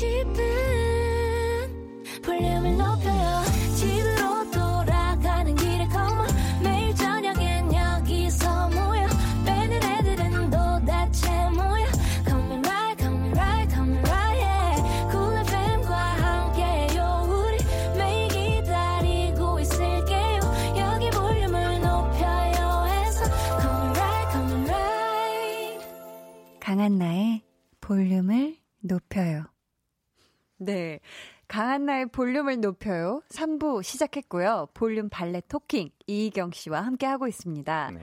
싶은 볼륨을 높여요. 집으로 돌아가는 길에 come on 매일 저녁엔 여기서 모여. 빼는 애들은 도대체 뭐야 Come and ride, come and ride, come and ride yeah. Cool FM과 함께요 우리. 매일 기다리고 있을게요. 여기 볼륨을 높여요 해서 Come and ride, come and ride. 강한나의 볼륨을 높여요. 네. 강한나의 볼륨을 높여요. 3부 시작했고요. 볼륨 발레 토킹 이이경 씨와 함께 하고 있습니다. 네.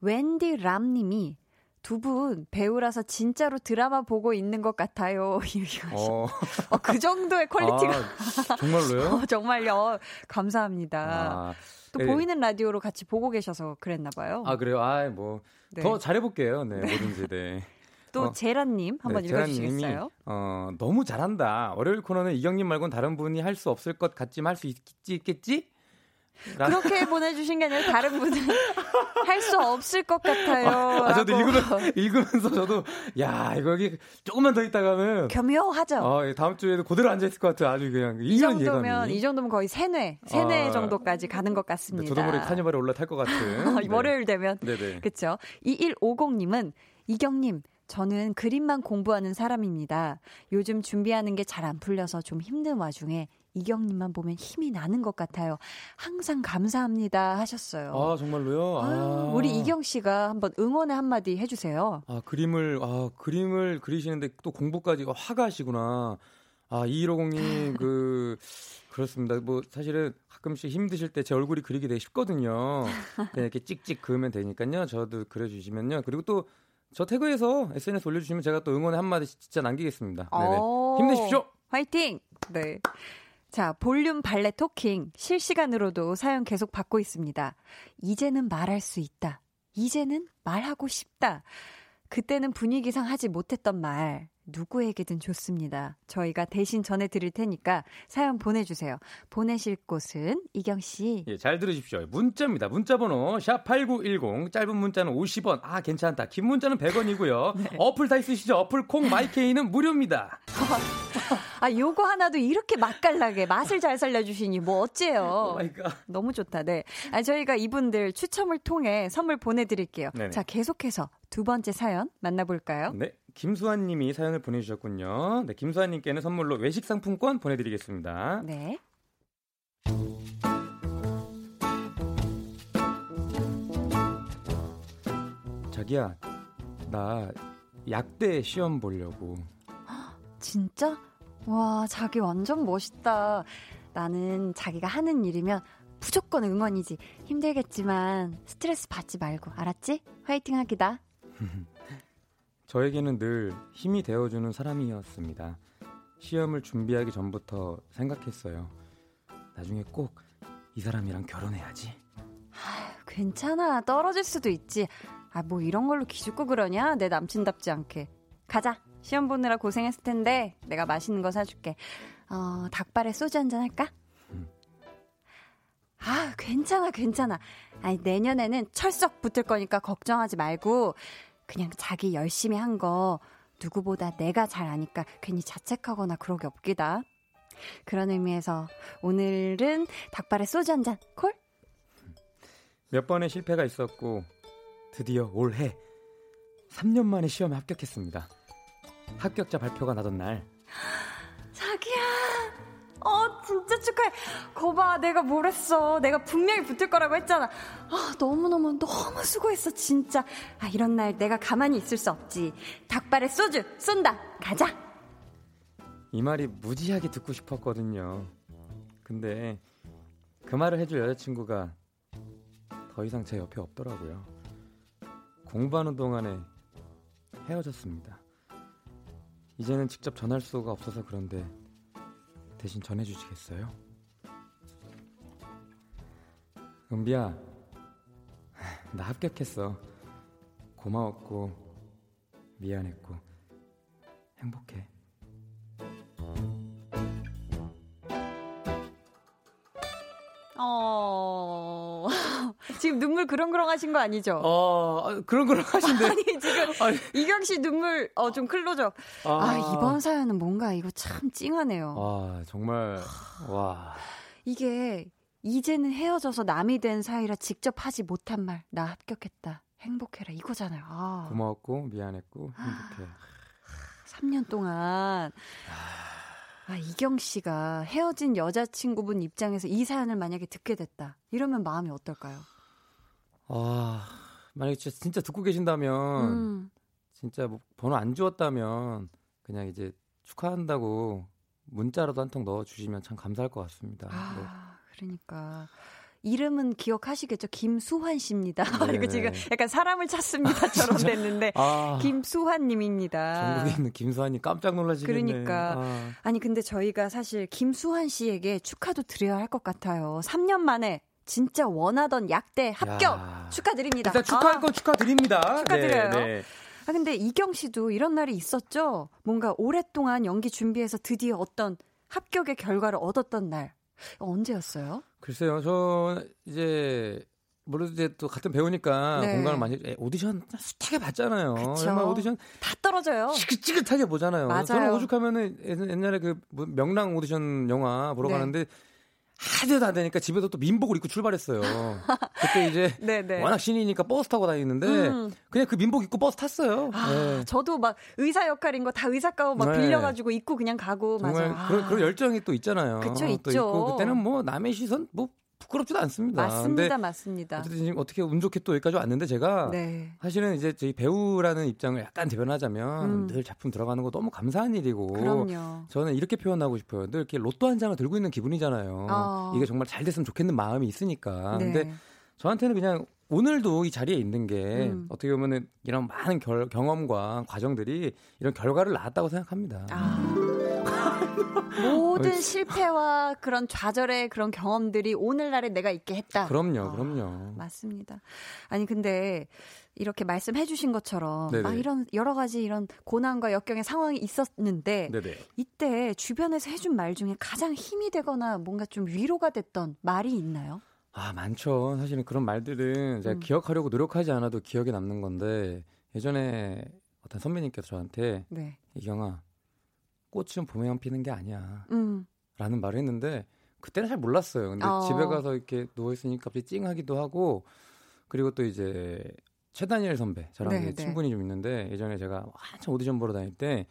웬디 람 님이 두 분 배우라서 진짜로 드라마 보고 있는 것 같아요. [LAUGHS] 어, 어, 그 정도의 퀄리티가. 아, 정말로요? [LAUGHS] 어, 정말요. 어, 감사합니다. 아, 또 예. 보이는 라디오로 같이 보고 계셔서 그랬나 봐요. 아 그래요? 아, 뭐. 네. 더 잘해볼게요. 네, 뭐든지, 네. [LAUGHS] 또 어. 제라님 한번 네, 읽어주시겠어요? 어, 너무 잘한다. 월요일 코너는 이경님 말고는 다른 분이 할 수 없을 것 같지만 할 수 있겠지, 있겠지? 라- 그렇게 보내주신 게 아니라 다른 분은 [LAUGHS] 할 수 없을 것 같아요. 아, 저도 라고. 읽으면, 읽으면서 저도, 야, 이거 여기 조금만 더 있다가는, 겸요하죠. 어, 예, 다음 주에도 그대로 앉아 있을 것 같아요. 아주 그냥. 이 정도면 예감이. 이 정도면 거의 세뇌 세뇌 아, 정도까지 가는 것 네, 같습니다. 저도 모르게 카니발에 올라탈 것 같은. 네. [LAUGHS] 월요일 되면 네네. 그렇죠. 2150님은 이경님 저는 그림만 공부하는 사람입니다. 요즘 준비하는 게 잘 안 풀려서 좀 힘든 와중에 이경님만 보면 힘이 나는 것 같아요. 항상 감사합니다 하셨어요. 아, 정말로요? 아. 아유, 우리 이경 씨가 한번 응원의 한마디 해주세요. 아, 그림을, 아, 그림을 그리시는데 또 공부까지 어, 화가시구나. 아, 2150님, [LAUGHS] 그, 그렇습니다. 뭐, 사실은 가끔씩 힘드실 때 제 얼굴이 그리기 되게 쉽거든요. 그냥 이렇게 찍찍 그으면 되니까요. 저도 그려주시면요. 그리고 또, 저 태그에서 SNS 올려주시면 제가 또 응원의 한마디 진짜 남기겠습니다. 오, 힘내십시오! 화이팅! 네. 자, 볼륨 발레 토킹 실시간으로도 사연 계속 받고 있습니다. 이제는 말할 수 있다. 이제는 말하고 싶다. 그때는 분위기상 하지 못했던 말 누구에게든 좋습니다. 저희가 대신 전해드릴 테니까 사연 보내주세요. 보내실 곳은 이경 씨. 예, 잘 들으십시오. 문자입니다. 문자 번호 샵8910 짧은 문자는 50원. 아, 괜찮다. 긴 문자는 100원이고요. [LAUGHS] 어플 다 있으시죠? 어플 콩 마이케이는 무료입니다. [LAUGHS] 아, 요거 하나도 이렇게 맛깔나게 맛을 잘 살려주시니 뭐 어째요. [LAUGHS] 너무 좋다. 네. 아, 저희가 이분들 추첨을 통해 선물 보내드릴게요. 네네. 자, 계속해서 두 번째 사연 만나볼까요? 네, 김수환 님이 사연을 보내주셨군요. 네, 김수환 님께는 선물로 외식 상품권 보내드리겠습니다. 네. 자기야, 나 약대 시험 보려고. 진짜? 와, 자기 완전 멋있다. 나는 자기가 하는 일이면 무조건 응원이지. 힘들겠지만 스트레스 받지 말고, 알았지? 화이팅 하기다. [LAUGHS] 저에게는 늘 힘이 되어주는 사람이었습니다. 시험을 준비하기 전부터 생각했어요. 나중에 꼭 이 사람이랑 결혼해야지. 괜찮아. 떨어질 수도 있지. 아, 뭐 이런 걸로 기죽고 그러냐? 내 남친답지 않게. 가자. 시험 보느라 고생했을 텐데 내가 맛있는 거 사줄게. 어, 닭발에 소주 한잔 할까? 아, 괜찮아, 괜찮아. 아니, 내년에는 철썩 붙을 거니까 걱정하지 말고 그냥 자기 열심히 한 거 누구보다 내가 잘 아니까 괜히 자책하거나 그러기 없기다. 그런 의미에서 오늘은 닭발에 소주 한 잔 콜? 몇 번의 실패가 있었고 드디어 올해 3년 만에 시험에 합격했습니다. 합격자 발표가 나던 날 [GASPS] 진짜 축하해. 거봐, 내가 뭘 했어. 내가 분명히 붙을 거라고 했잖아. 아, 너무너무, 너무 수고했어, 진짜. 아, 이런 날 내가 가만히 있을 수 없지. 닭발에 소주, 쏜다. 가자. 이 말이 무지하게 듣고 싶었거든요. 근데 그 말을 해줄 여자친구가 더 이상 제 옆에 없더라고요. 공부하는 동안에 헤어졌습니다. 이제는 직접 전할 수가 없어서 그런데 대신 전해주시겠어요? 은비야, 나 합격했어. 고마웠고, 미안했고, 행복해. 어, 지금 눈물 그렁그렁 하신 거 아니죠? 어, 그런 걸 하신데. 아니, 지금, [LAUGHS] 아니. 이경 씨 눈물, 어, 좀 클로즈업. 아, 이번 사연은 뭔가 이거 참 찡하네요. 와, 정말, 와. 이게 이제는 헤어져서 남이 된 사이라 직접 하지 못한 말, 나 합격했다. 행복해라. 이거잖아요. 아, 고마웠고, 미안했고, 행복해. 3년 동안. 아, 이경 씨가 헤어진 여자친구분 입장에서 이 사연을 만약에 듣게 됐다. 이러면 마음이 어떨까요? 아, 만약에 진짜, 듣고 계신다면, 음, 진짜 뭐 번호 안 주었다면, 그냥 이제 축하한다고 문자라도 한 통 넣어주시면 참 감사할 것 같습니다. 네. 아, 그러니까. 이름은 기억하시겠죠? 김수환 씨입니다. 네, [LAUGHS] 이거 네. 지금 약간 사람을 찾습니다처럼 됐는데 아, 김수환 님입니다. 전국에 있는 김수환이 깜짝 놀라시겠네. 그러니까. 아. 아니 근데 저희가 사실 김수환 씨에게 축하도 드려야 할 것 같아요. 3년 만에 진짜 원하던 약대 합격 야. 축하드립니다. 일단 축하할 아. 건 축하드립니다. 축하드려요. 네, 네. 아 근데 이경 씨도 이런 날이 있었죠. 뭔가 오랫동안 연기 준비해서 드디어 어떤 합격의 결과를 얻었던 날 언제였어요? 글쎄요, 저 이제 물론 이제 또 같은 배우니까 네. 공감을 많이 에, 오디션 숱하게 봤잖아요. 정말 오디션 다 떨어져요. 지긋지긋하게 보잖아요. 맞아요. 저는 오죽하면은 옛- 옛날에 그뭐 명랑 오디션 영화 보러 네. 가는데 하대도 안 되니까 집에서 또 민복을 입고 출발했어요. 그때 이제 네네. [LAUGHS] 워낙 신이니까 버스 타고 다니는데 음. 그냥 그 민복 입고 버스 탔어요. 아, 네. 저도 막 의사 역할인 거 다 의사 가운 막 네. 빌려가지고 입고 그냥 가고 정말 맞아요. 그런, 아, 그런 열정이 또 있잖아요. 그쵸, 또 있죠. 있고 그때는 뭐 남의 시선 뭐 부끄럽지도 않습니다. 맞습니다, 맞습니다. 어쨌든 지금 어떻게 운 좋게 또 여기까지 왔는데 제가 네. 사실은 이제 저희 배우라는 입장을 약간 대변하자면 음. 늘 작품 들어가는 거 너무 감사한 일이고 그럼요. 저는 이렇게 표현하고 싶어요. 늘 이렇게 로또 한 장을 들고 있는 기분이잖아요. 어. 이게 정말 잘 됐으면 좋겠는 마음이 있으니까. 네. 근데 저한테는 그냥 오늘도 이 자리에 있는 게 음. 어떻게 보면은 이런 많은 결, 경험과 과정들이 이런 결과를 낳았다고 생각합니다. 아. [LAUGHS] 모든 실패와 그런 좌절의 그런 경험들이 오늘날에 내가 있게 했다. 그럼요, 아, 그럼요. 맞습니다. 아니 근데 이렇게 말씀해 주신 것처럼 네네. 막 이런 여러 가지 이런 고난과 역경의 상황이 있었는데 네네. 이때 주변에서 해준 말 중에 가장 힘이 되거나 뭔가 좀 위로가 됐던 말이 있나요? 아, 많죠. 사실은 그런 말들은 제가 음. 기억하려고 노력하지 않아도 기억에 남는 건데 예전에 어떤 선배님께서 저한테 네. 이경아 꽃은 봄에만 피는 게 아니야 음. 라는 말을 했는데 그때는 잘 몰랐어요. 근데 어. 집에 가서 이렇게 누워 있으니까 갑자기 찡하기도 하고 그리고 또 이제 최다니엘 선배 저랑 네, 네. 친분이 좀 있는데 예전에 제가 한참 오디션 보러 다닐 때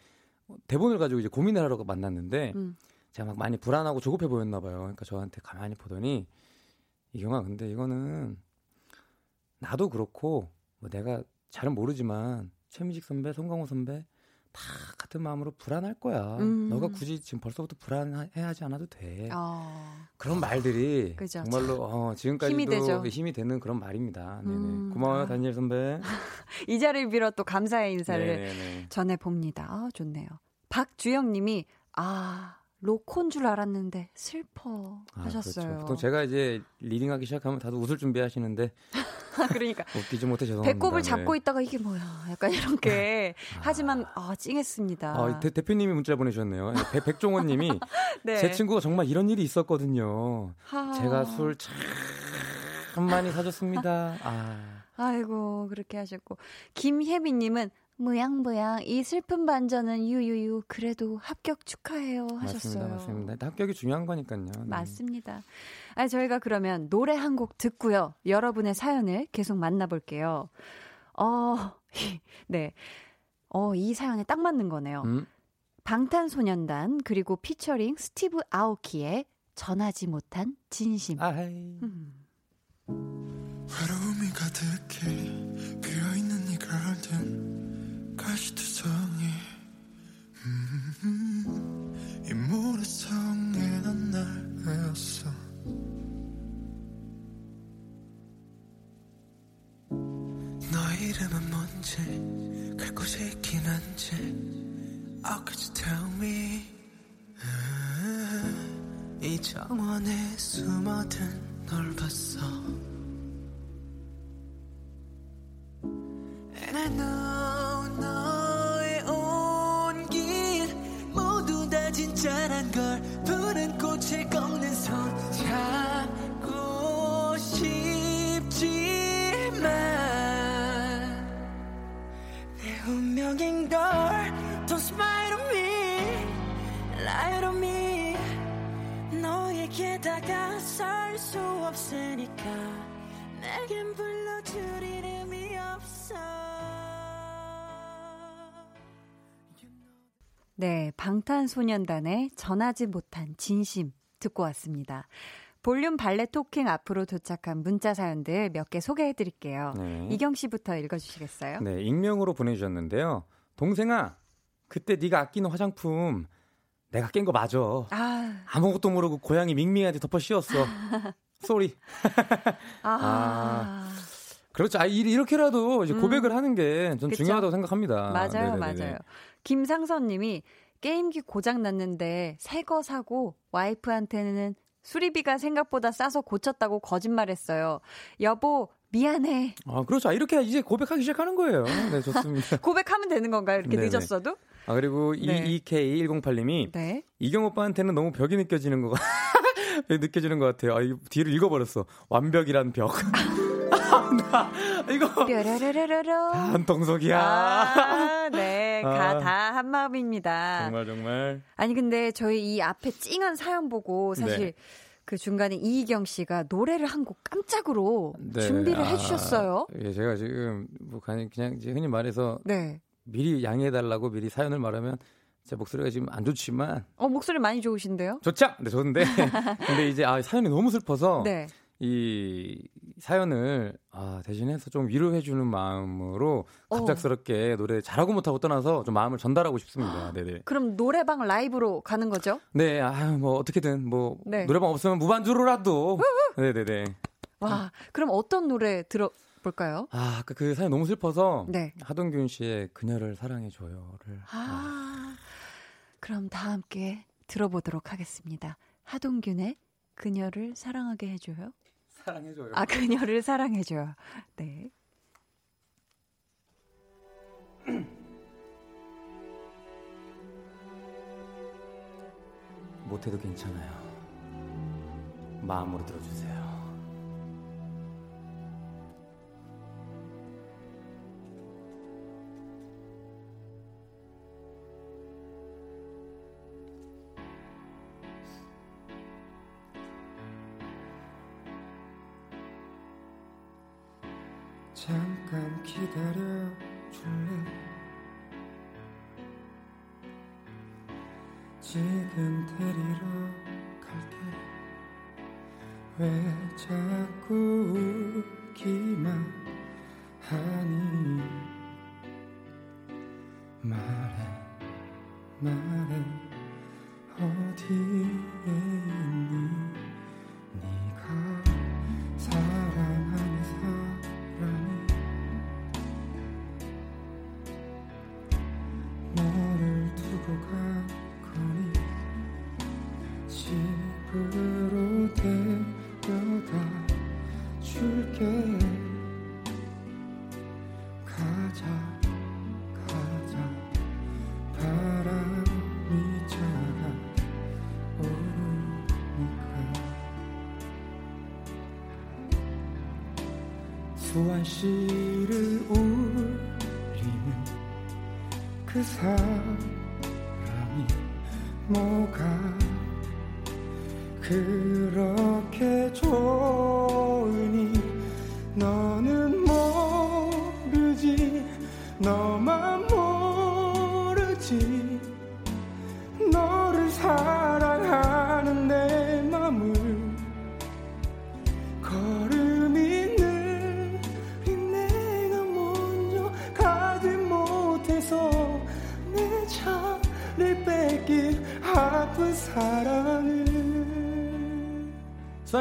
대본을 가지고 이제 고민을 하러 만났는데 음. 제가 막 많이 불안하고 조급해 보였나 봐요. 그러니까 저한테 가만히 보더니 이경아 근데 이거는 나도 그렇고 뭐 내가 잘은 모르지만 최민식 선배, 송강호 선배 다 같은 마음으로 불안할 거야. 음. 너가 굳이 지금 벌써부터 불안해하지 않아도 돼. 어. 그런 말들이 그죠. 정말로 어, 지금까지도 힘이 되죠. 힘이 되는 그런 말입니다. 네네. 음. 고마워요, 아. 다니엘 선배. [LAUGHS] 이 자리를 빌어 또 감사의 인사를. 전해 봅니다. 아, 좋네요. 박주영 님이 아, 로콘 줄 알았는데 슬퍼 아, 하셨어요. 그렇죠. 보통 제가 이제 리딩하기 시작하면 다들 웃을 준비하시는데 [LAUGHS] 그러니까 웃기지 못해 죄송합니다. 배꼽을 잡고 네. 있다가 이게 뭐야? 약간 이렇게 하지만 아, 찡했습니다. 아, 대, 대표님이 문자 보내주셨네요. 백, 백종원님이 [LAUGHS] 네. 제 친구가 정말 이런 일이 있었거든요. 하... 제가 술 참 많이 사줬습니다. 아, 아이고 그렇게 하셨고 김혜빈님은 무양무양 이 슬픈 반전은 유유유 그래도 합격 축하해요 하셨어요. 맞습니다, 맞습니다. 합격이 중요한 거니까요. 네. 맞습니다. 아 저희가 그러면 노래 한 곡 듣고요. 여러분의 사연을 계속 만나볼게요. 어, 네. 어, 이 사연에 딱 맞는 거네요. 음, 방탄소년단 그리고 피처링 스티브 아오키의 전하지 못한 진심. 아이. 음. 외로움이 가득해 음, 이 모래성에 난날 외웠어. 너 이름은 뭔지 갈 곳이 있긴 한지. Oh could you tell me? 음, 이 정원에 숨어든 널 봤어. And I know 너 없으니까 내겐 불러줄 이름이 없어 네, 방탄소년단의 전하지 못한 진심 듣고 왔습니다. 볼륨 발레 토킹 앞으로 도착한 문자 사연들 몇 개 소개해 드릴게요. 네. 이경 씨부터 읽어 주시겠어요? 네, 익명으로 보내 주셨는데요. 동생아, 그때 네가 아끼는 화장품 내가 깬 거 맞아. 아, 아무것도 모르고 고양이 밍밍한테 덮어 씌웠어. [LAUGHS] 쏘리. 아, 그렇죠. 아, 이- 이렇게라도 이제 음. 고백을 하는 게 전. 중요하다고 생각합니다. 맞아요, 네네네네. 맞아요. 김상선 님이 게임기 고장 났는데 새 거 사고 와이프한테는 수리비가 생각보다 싸서 고쳤다고 거짓말했어요. 여보, 미안해. 아, 그렇죠. 아, 이렇게 이제 고백하기 시작하는 거예요. 네, [LAUGHS] 좋습니다. 고백하면 되는 건가요? 이렇게 네네. 늦었어도? 아, 그리고 네. 22K108님이 네. 이경 오빠한테는 너무 벽이 느껴지는 거 느껴지는 것 같아요. 아, 이 뒤를 읽어버렸어. 완벽이란 벽. [LAUGHS] 나 이거 뾰로로로로. 한통속이야. 아, 네. 가 아. 다 한마음입니다. 정말 정말. 아니 근데 저희 이 앞에 찡한 사연 보고 사실 네. 그 중간에 이희경 씨가 노래를 한 곡 깜짝으로 네. 준비를 아, 해주셨어요. 예, 제가 지금 뭐 그냥 그냥 흔히 말해서 네. 미리 양해해달라고 미리 사연을 말하면 제 목소리가 지금 안 좋지만 어 목소리 많이 좋으신데요? 좋죠. 네, 좋은데 [LAUGHS] 근데 이제 아 사연이 너무 슬퍼서 네. 이 사연을 아, 대신해서 좀 위로해 주는 마음으로 어. 갑작스럽게 노래 잘하고 못하고 떠나서 좀 마음을 전달하고 싶습니다. 네네. 그럼 노래방 라이브로 가는 거죠? 네, 아유, 뭐, 어떻게든, 뭐, 네. 노래방 없으면 무반주로라도. 네네네. 와, 그럼 어떤 노래 들어 볼까요? 아, 아까 그 사연 너무 슬퍼서. 네. 하동균 씨의 그녀를 사랑해 줘요를. 아, 그럼 다 함께 들어보도록 하겠습니다. 하동균의 그녀를 사랑하게 해줘요. 사랑해줘요. 아, 그녀를 사랑해줘요. 네. 못해도 괜찮아요. 마음으로 들어주세요.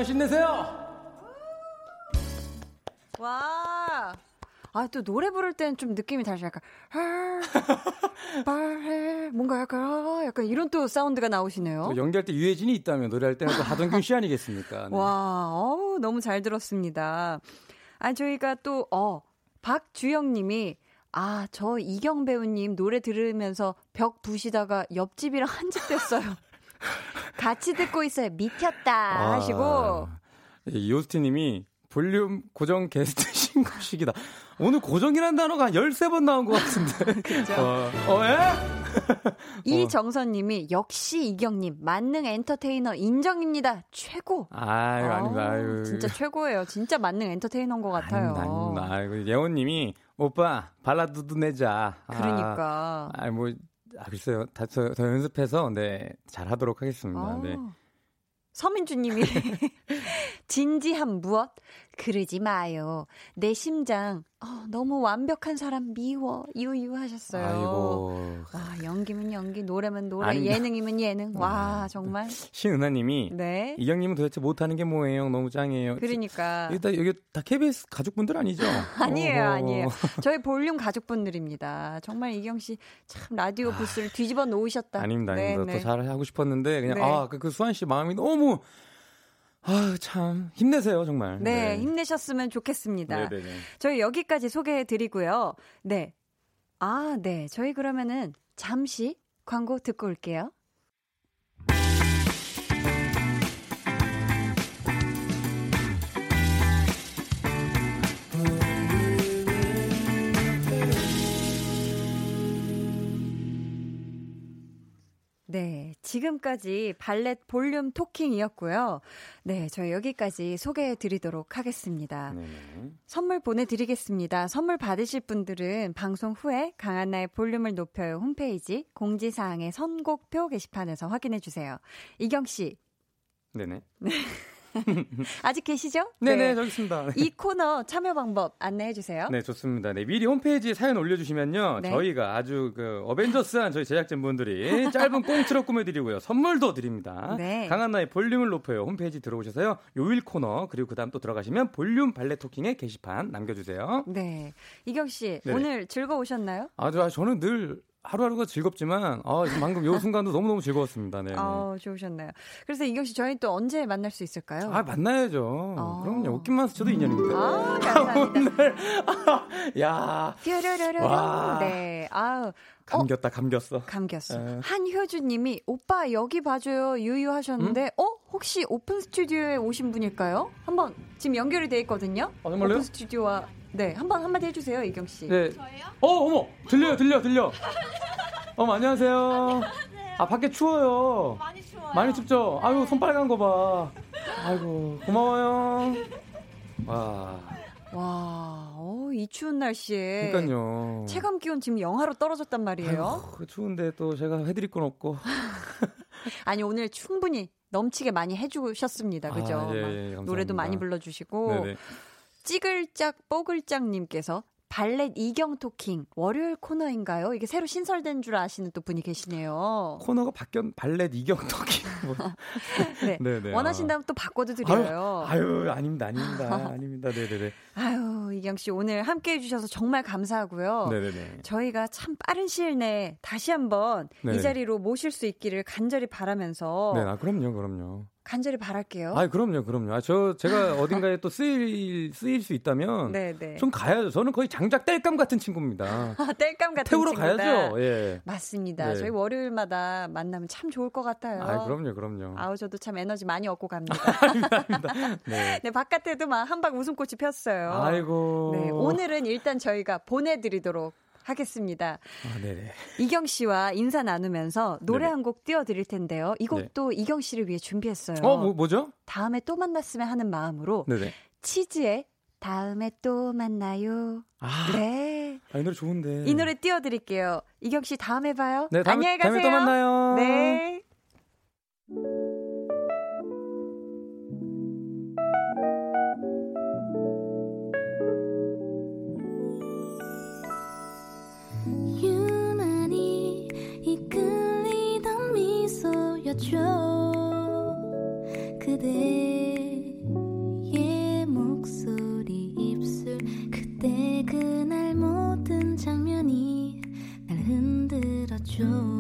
씨 힘내세요! 와. 아, 또 노래 부를 때는 좀 느낌이 다르죠. 약간, [LAUGHS] 아, 말해. 뭔가 약간, 아, 약간 이런 또 사운드가 나오시네요. 또 연기할 때 유해진이 있다면 노래할 때는 또 하동균 씨 아니겠습니까? 네. 와, 어우, 너무 잘 들었습니다. 아, 저희가 또, 어, 박주영 님이, 아, 저 이경 배우님 노래 들으면서 벽 부시다가 옆집이랑 한 집 됐어요. [LAUGHS] 같이 듣고 있어요. 미쳤다. 하시고. 이오스티 님이 볼륨 고정 게스트 [LAUGHS] 신고식이다. 오늘 고정이라는 단어가 한 13번 나온 것 같은데. [LAUGHS] 그죠? 어, 어, 예? 이정선 [LAUGHS] 님이, 역시 이경 님, 만능 엔터테이너 인정입니다. 최고. 아유, 아닙니다. 아, 아유. 진짜 최고예요. 진짜 만능 엔터테이너인 것 같아요. 아닙니다, 아닙니다. 아이고, 예원 님이, 오빠, 발라드도 내자. 아, 그러니까. 아, 뭐, 아, 글쎄요. 다, 더, 더 연습해서, 네, 잘 하도록 하겠습니다. 아. 네. 서민주님이 [LAUGHS] [LAUGHS] 진지함 무엇? 그러지 마요. 내 심장 어, 너무 완벽한 사람 미워 유유하셨어요. 아이고. 와 연기면 연기, 노래면 노래, 아닙니다. 예능이면 예능. 와 정말. 신은하님이 네. 이경님은 도대체 못하는 게 뭐예요? 너무 짱이에요. 그러니까 일단 여기 다 KBS 가족분들 아니죠? [LAUGHS] 아니에요, 어허. 아니에요. 저희 볼륨 가족분들입니다. 정말 이경 씨 참 라디오 부스를 뒤집어 놓으셨다. 아닙니다, 네, 아닙니다. 네. 더 잘하고 싶었는데 그냥 네. 아, 그, 그 수환 씨 마음이 너무 아, 참 힘내세요, 정말. 네, 힘내셨으면 좋겠습니다. 네, 네, 네. 저희 여기까지 소개해 드리고요. 네. 아, 네. 저희 그러면은 잠시 광고 듣고 올게요. 네, 지금까지 발렛 볼륨 토킹이었고요. 네, 저희 여기까지 소개해 드리도록 하겠습니다. 네, 네. 선물 보내드리겠습니다. 선물 받으실 분들은 방송 후에 강한나의 볼륨을 높여요 홈페이지 공지사항의 선곡표 게시판에서 확인해 주세요. 이경 씨, 네네. [LAUGHS] 아직 계시죠? 네네, 저기 있습니다. 네. 이 코너 참여 방법 안내해 주세요. 네, 좋습니다. 네, 미리 홈페이지에 사연 올려주시면요. 네. 저희가 아주 그 어벤져스한 저희 제작진분들이 짧은 꽁트로 꾸며드리고요. 선물도 드립니다. 네. 강한 나의 볼륨을 높여요. 홈페이지 들어오셔서요. 요일 코너, 그리고 그 다음 또 들어가시면 볼륨 발레 토킹의 게시판 남겨주세요. 네. 이경 씨, 네네. 오늘 즐거우셨나요? 아주, 아, 저는 늘 하루하루가 즐겁지만, 아, 방금 요 순간도 너무너무 즐거웠습니다. 네. 어, 좋으셨나요? 그래서 이경 씨, 저희 또 언제 만날 수 있을까요? 아, 만나야죠. 어. 그럼요. 옷깃만 스쳐도 인연입니다. 아, 감사합니다. [LAUGHS] 오늘, [LAUGHS] 야 뾰로로로로. 와. 네. 아우, 감겼다, 감겼어. 감겼어. 에. 한효주 님이 오빠 여기 봐줘요 유유 하셨는데 어 혹시 오픈 스튜디오에 오신 분일까요? 한번 지금 연결이 돼 있거든요. 아, 정말요? 오픈 스튜디오와 네 한번 한마디 해주세요 이경 씨. 네. 어, 어머, 들려요, 들려, 들려. [LAUGHS] 어머, 안녕하세요. 아, 밖에 추워요. 많이 추워요. 많이 춥죠? 아유, 손 빨간 거 봐. 아이고, 고마워요. 와, 와, 어, 이 추운 날씨에 그니까요. 체감 기온 지금 영하로 떨어졌단 말이에요. 아이고, 추운데 또 제가 해드릴 건 없고. [LAUGHS] 아니 오늘 충분히 넘치게 많이 해주셨습니다. 그죠? 아, 예, 막 예, 감사합니다. 노래도 많이 불러주시고 네네. 찌글짝 뽀글짝님께서 발렛 이경 토킹 월요일 코너인가요? 이게 새로 신설된 줄 아시는 또 분이 계시네요. 코너가 바뀌었, 발렛 이경덕이. 뭐. [LAUGHS] 네. 네네. 원하신다면 또 바꿔도 드려요. 아유, 아유, 아닙니다, 아닙니다. [LAUGHS] 아닙니다. 네네네. 아유, 이경 씨 오늘 함께 해 주셔서 정말 감사하고요. 네네네. 저희가 참 빠른 시일 내에 다시 한번 이 네네. 자리로 모실 수 있기를 간절히 바라면서 네, 아, 그럼요, 그럼요. 간절히 바랄게요. 아, 그럼요, 그럼요. 아, 저 제가 [LAUGHS] 어딘가에 또 쓰일 쓰일 수 있다면 네네. 좀 가야죠. 저는 거의 장작 뗄감 같은 친구입니다. 아, 뗄감 같은 태우러 친구다. 가야죠. 예. 맞습니다. 네. 저희 월요일마다 만나면 참 좋을 것 같아요. 아, 그럼요, 그럼요. 아우 저도 참 에너지 많이 얻고 갑니다. [LAUGHS] 네. [LAUGHS] 네 바깥에도 막 한방 웃음꽃이 폈어요. 아이고. 네 오늘은 일단 저희가 보내드리도록 하겠습니다. 아, 네네. 이경 씨와 인사 나누면서 노래. 한 곡 띄워드릴 텐데요. 이 곡도 이경 씨를 위해 준비했어요. 어, 뭐, 뭐죠? 다음에 또 만났으면 하는 마음으로 네네. 치즈의 다음에 또 만나요. 아, 네. 아, 이 노래 좋은데. 이 노래 띄워드릴게요. 이경 씨 다음에 봐요. 네, 다음에, 안녕히 가세요. 다음에 또 만나요. 네. 그대의 목소리 입술 그때 그날 모든 장면이 날 흔들었죠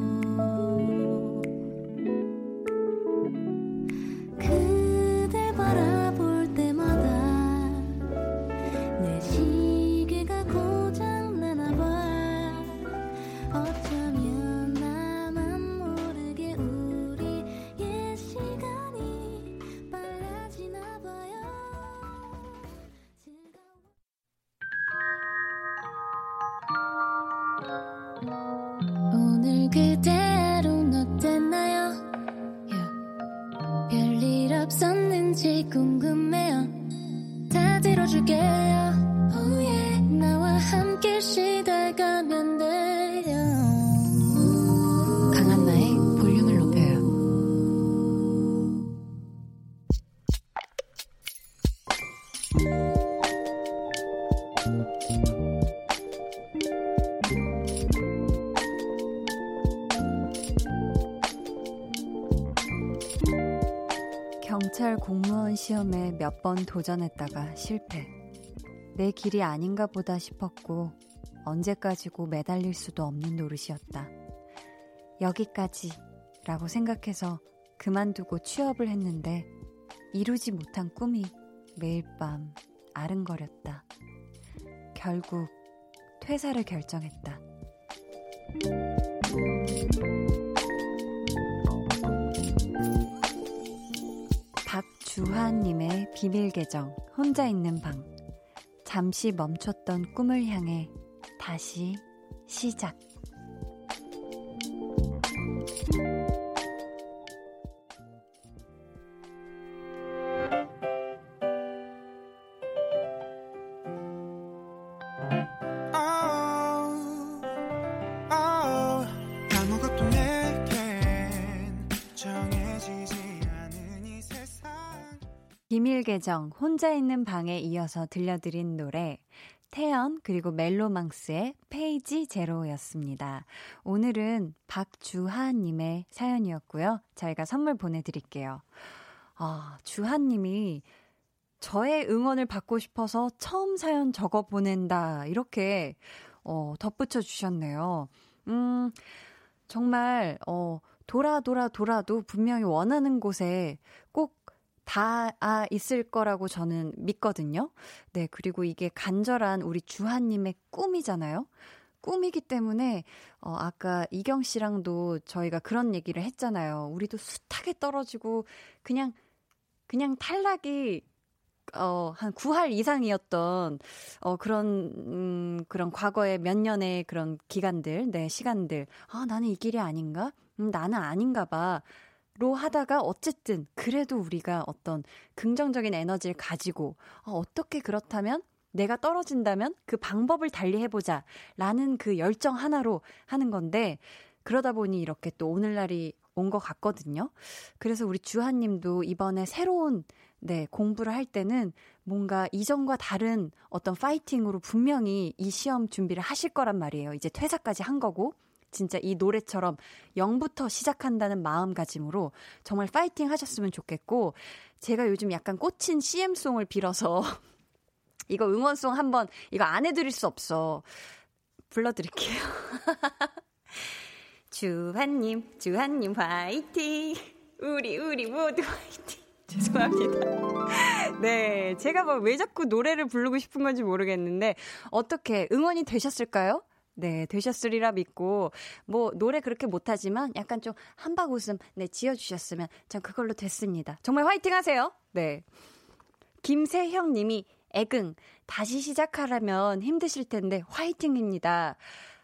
시험에 몇 번 도전했다가 실패. 내 길이 아닌가 보다 싶었고, 언제까지고 매달릴 수도 없는 노릇이었다. 여기까지 라고 생각해서 그만두고 취업을 했는데, 이루지 못한 꿈이 매일 밤 아른거렸다. 결국 퇴사를 결정했다. 주하님의 비밀 계정, 혼자 있는 방. 잠시 멈췄던 꿈을 향해 다시 시작. 계정 혼자 있는 방에 이어서 들려드린 노래 태연 그리고 멜로망스의 페이지 제로였습니다. 오늘은 박주하 님의 사연이었고요. 저희가 선물 보내 드릴게요. 아, 주하 님이 저의 응원을 받고 싶어서 처음 사연 적어 보낸다. 이렇게, 어, 덧붙여 주셨네요. 음, 정말, 어, 돌아, 돌아, 돌아도 분명히 원하는 곳에 꼭 다, 아, 있을 거라고 저는 믿거든요. 네, 그리고 이게 간절한 우리 주하님의 꿈이잖아요. 꿈이기 때문에, 어, 아까 이경 씨랑도 저희가 그런 얘기를 했잖아요. 우리도 숱하게 떨어지고, 그냥, 그냥 탈락이 어, 한 9할 이상이었던, 어, 그런, 음, 그런 과거의 몇 년의 그런 기간들, 네, 시간들. 아, 나는 이 길이 아닌가? 음, 나는 아닌가 봐. 로 하다가 어쨌든 그래도 우리가 어떤 긍정적인 에너지를 가지고 어, 어떻게 그렇다면 내가 떨어진다면 그 방법을 달리 해보자 라는 그 열정 하나로 하는 건데 그러다 보니 이렇게 또 오늘날이 온 것 같거든요. 그래서 우리 주하님도 이번에 새로운 네, 공부를 할 때는 뭔가 이전과 다른 어떤 파이팅으로 분명히 이 시험 준비를 하실 거란 말이에요. 이제 퇴사까지 한 거고. 진짜 이 노래처럼 0부터 시작한다는 마음가짐으로 정말 파이팅 하셨으면 좋겠고, 제가 요즘 약간 꽂힌 CM송을 빌어서, [LAUGHS] 이거 응원송 한번, 이거 안 해드릴 수 없어. 불러드릴게요. [LAUGHS] 주한님, 주한님 화이팅! 우리, 우리 모두 화이팅! [LAUGHS] 죄송합니다. 네, 제가 뭐 왜 자꾸 노래를 부르고 싶은 건지 모르겠는데, 어떻게 응원이 되셨을까요? 네, 되셨으리라 믿고, 뭐, 노래 그렇게 못하지만 약간 좀 한박 웃음, 네, 지어주셨으면 전 그걸로 됐습니다. 정말 화이팅 하세요! 네. 김세형 님이, 애긍, 다시 시작하려면 힘드실 텐데, 화이팅입니다.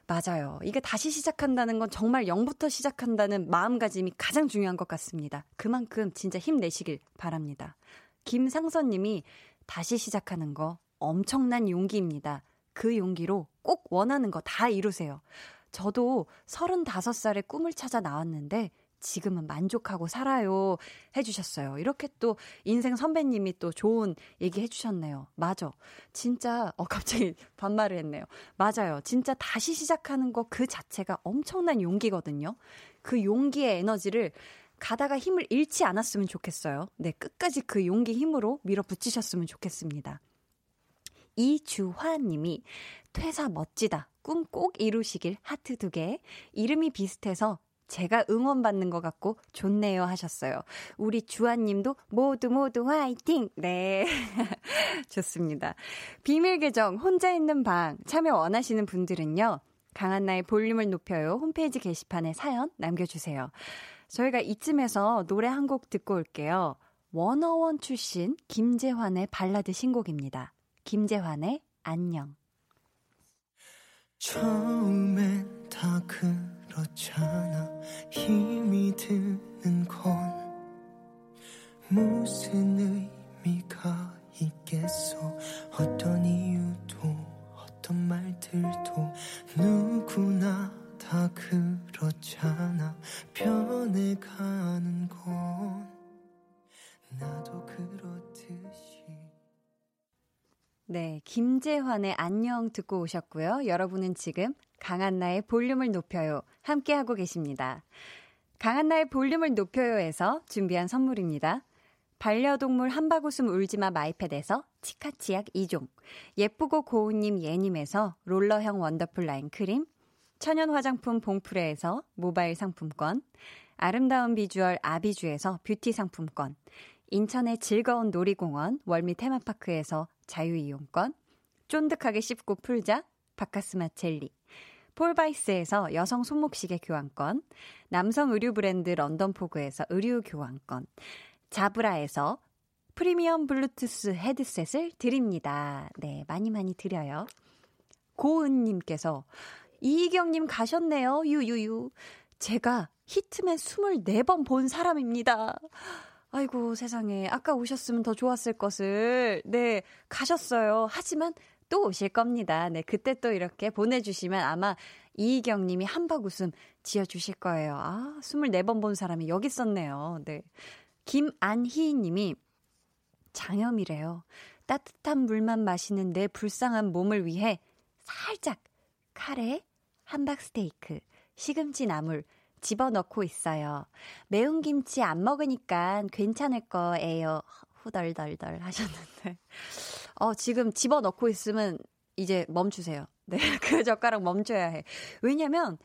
맞아요. 이게 다시 시작한다는 건 정말 0부터 시작한다는 마음가짐이 가장 중요한 것 같습니다. 그만큼 진짜 힘내시길 바랍니다. 김상선 님이 다시 시작하는 거 엄청난 용기입니다. 그 용기로 꼭 원하는 거 다 이루세요. 저도 35살에 꿈을 찾아 나왔는데 지금은 만족하고 살아요. 해주셨어요. 이렇게 또 인생 선배님이 또 좋은 얘기 해주셨네요. 맞아. 진짜, 어, 갑자기 [LAUGHS] 반말을 했네요. 맞아요. 진짜 다시 시작하는 거 그 자체가 엄청난 용기거든요. 그 용기의 에너지를 가다가 힘을 잃지 않았으면 좋겠어요. 네, 끝까지 그 용기 힘으로 밀어붙이셨으면 좋겠습니다. 이주화 님이 퇴사 멋지다. 꿈 꼭 이루시길 하트 두 개. 이름이 비슷해서 제가 응원받는 것 같고 좋네요 하셨어요. 우리 주아님도 모두 모두 화이팅! 네. [LAUGHS] 좋습니다. 비밀 계정 혼자 있는 방 참여 원하시는 분들은요. 강한나의 볼륨을 높여요. 홈페이지 게시판에 사연 남겨주세요. 저희가 이쯤에서 노래 한 곡 듣고 올게요. 원어원 출신 김재환의 발라드 신곡입니다. 김재환의 안녕. 처음엔 다 그렇잖아. 힘이 드는 건 무슨 의미가 있겠어? 어떤 이유도 어떤 말들도 누구나 다 그렇잖아. 변해가는 건 나도 그렇듯이 네, 김재환의 안녕 듣고 오셨고요. 여러분은 지금 강한나의 볼륨을 높여요. 함께하고 계십니다. 강한나의 볼륨을 높여요에서 준비한 선물입니다. 반려동물 한바구음 울지마 마이패드에서 치카치약 2종, 예쁘고 고운님 예님에서 롤러형 원더풀 라인 크림, 천연 화장품 봉프레에서 모바일 상품권, 아름다운 비주얼 아비주에서 뷰티 상품권, 인천의 즐거운 놀이공원 월미 테마파크에서 자유이용권, 쫀득하게 씹고 풀자 바카스마 젤리, 폴바이스에서 여성 손목시계 교환권, 남성 의류 브랜드 런던포그에서 의류 교환권, 자브라에서 프리미엄 블루투스 헤드셋을 드립니다. 네, 많이 많이 드려요. 고은님께서 이희경님 가셨네요. 유유유. 제가 히트맨 24번 본 사람입니다. 아이고 세상에 아까 오셨으면 더 좋았을 것을 네 가셨어요. 하지만 또 오실 겁니다. 네 그때 또 이렇게 보내주시면 아마 이희경님이 한박 웃음 지어주실 거예요. 아 24번 본 사람이 여기 있었네요. 네 김안희님이 장염이래요. 따뜻한 물만 마시는 내 불쌍한 몸을 위해 살짝 카레, 함박 스테이크, 시금치 나물 집어넣고 있어요. 매운 김치 안 먹으니까 괜찮을 거예요. 후덜덜덜 하셨는데. 어, 지금 집어넣고 있으면 이제 멈추세요. 네, [LAUGHS] 그 젓가락 멈춰야 해. 왜냐면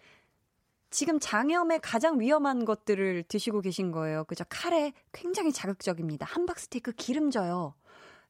지금 장염에 가장 위험한 것들을 드시고 계신 거예요. 그죠? 카레 굉장히 자극적입니다. 함박 스테이크 기름져요.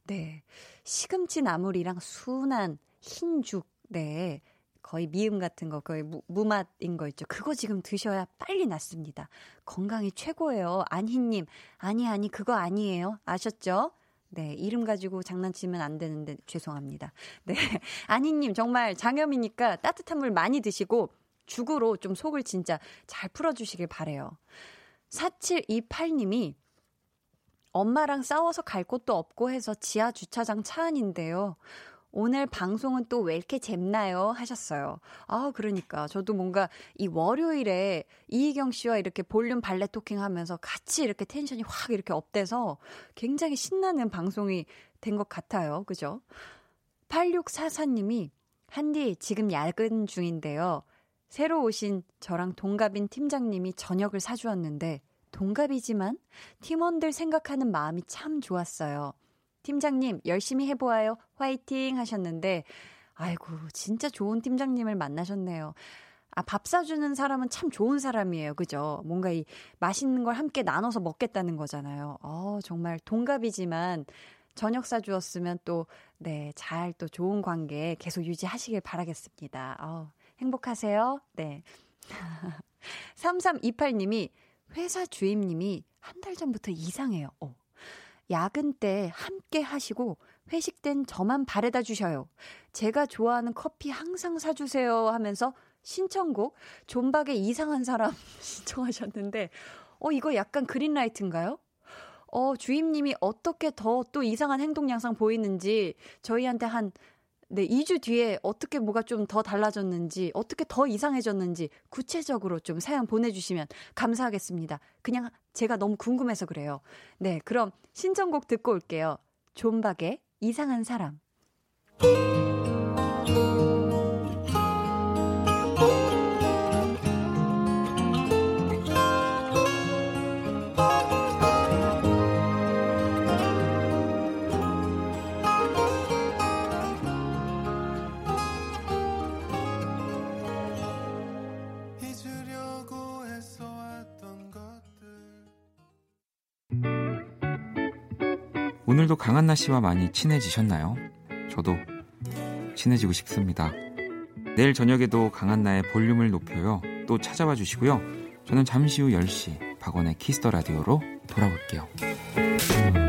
네. 시금치 나물이랑 순한 흰죽. 네. 거의 미음 같은 거, 거의 무, 무맛인 거 있죠. 그거 지금 드셔야 빨리 낫습니다. 건강이 최고예요. 안희님, 아니, 아니, 그거 아니에요. 아셨죠? 네, 이름 가지고 장난치면 안 되는데 죄송합니다. 네, [LAUGHS] 안희님, 정말 장염이니까 따뜻한 물 많이 드시고 죽으로 좀 속을 진짜 잘 풀어주시길 바래요. 4728님이 엄마랑 싸워서 갈 곳도 없고 해서 지하 주차장 차 안인데요. 오늘 방송은 또 왜 이렇게 잼나요? 하셨어요. 아, 그러니까. 저도 뭔가 이 월요일에 이이경 씨와 이렇게 볼륨 발레 토킹 하면서 같이 이렇게 텐션이 확 이렇게 업돼서 굉장히 신나는 방송이 된 것 같아요. 그죠? 8644님이 한디 지금 야근 중인데요. 새로 오신 저랑 동갑인 팀장님이 저녁을 사주었는데 동갑이지만 팀원들 생각하는 마음이 참 좋았어요. 팀장님, 열심히 해보아요. 화이팅 하셨는데, 아이고, 진짜 좋은 팀장님을 만나셨네요. 아, 밥 사주는 사람은 참 좋은 사람이에요. 그죠? 뭔가 이 맛있는 걸 함께 나눠서 먹겠다는 거잖아요. 어, 정말 동갑이지만 저녁 사주었으면 또, 네, 잘 또 좋은 관계 계속 유지하시길 바라겠습니다. 어, 행복하세요. 네. [LAUGHS] 3328님이 회사 주임님이 한 달 전부터 이상해요. 어. 야근 때 함께 하시고 회식 땐 저만 바래다 주셔요. 제가 좋아하는 커피 항상 사주세요 하면서 신청곡 존박의 이상한 사람 [LAUGHS] 신청하셨는데 어 이거 약간 그린라이트인가요? 어 주임님이 어떻게 더 또 이상한 행동 양상 보이는지 저희한테 한 네, 2주 뒤에 어떻게 뭐가 좀 더 달라졌는지, 어떻게 더 이상해졌는지 구체적으로 좀 사연 보내주시면 감사하겠습니다. 그냥 제가 너무 궁금해서 그래요. 네, 그럼 신청곡 듣고 올게요. 존박의 이상한 사람. 오늘도 강한나 씨와 많이 친해지셨나요? 저도 친해지고 싶습니다. 내일 저녁에도 강한나의 볼륨을 높여요. 또 찾아와 주시고요. 저는 잠시 후 10시 박원의 키스 더 라디오로 돌아올게요.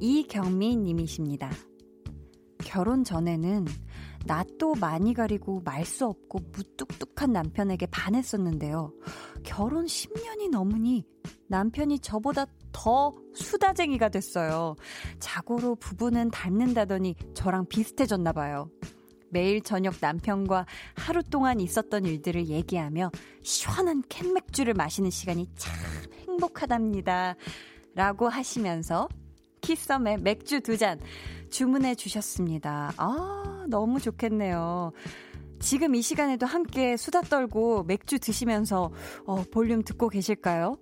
이경미 님이십니다. 결혼 전에는 낯도 많이 가리고 말 수 없고 무뚝뚝한 남편에게 반했었는데요. 결혼 10년이 넘으니 남편이 저보다 더 수다쟁이가 됐어요. 자고로 부부는 닮는다더니 저랑 비슷해졌나 봐요. 매일 저녁 남편과 하루 동안 있었던 일들을 얘기하며 시원한 캔맥주를 마시는 시간이 참 행복하답니다. 라고 하시면서 키썸의 맥주 두 잔 주문해 주셨습니다. 아, 너무 좋겠네요. 지금 이 시간에도 함께 수다 떨고 맥주 드시면서 어, 볼륨 듣고 계실까요?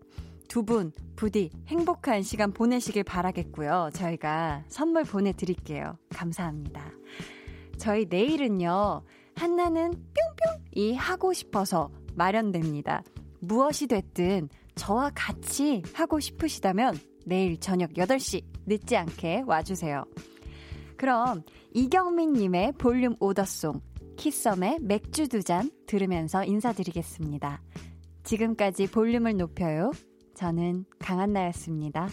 두 분 부디 행복한 시간 보내시길 바라겠고요. 저희가 선물 보내드릴게요. 감사합니다. 저희 내일은요, 한나는 뿅뿅이 하고 싶어서 마련됩니다. 무엇이 됐든 저와 같이 하고 싶으시다면 내일 저녁 8시 늦지 않게 와주세요. 그럼 이경민님의 볼륨 오더송, 키썸의 맥주 두 잔 들으면서 인사드리겠습니다. 지금까지 볼륨을 높여요. 저는 강한나였습니다.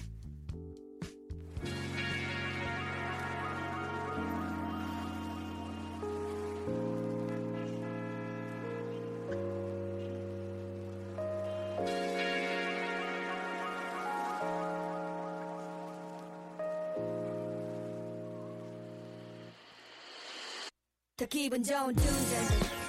기분 좋은 두잔 나 이치 않은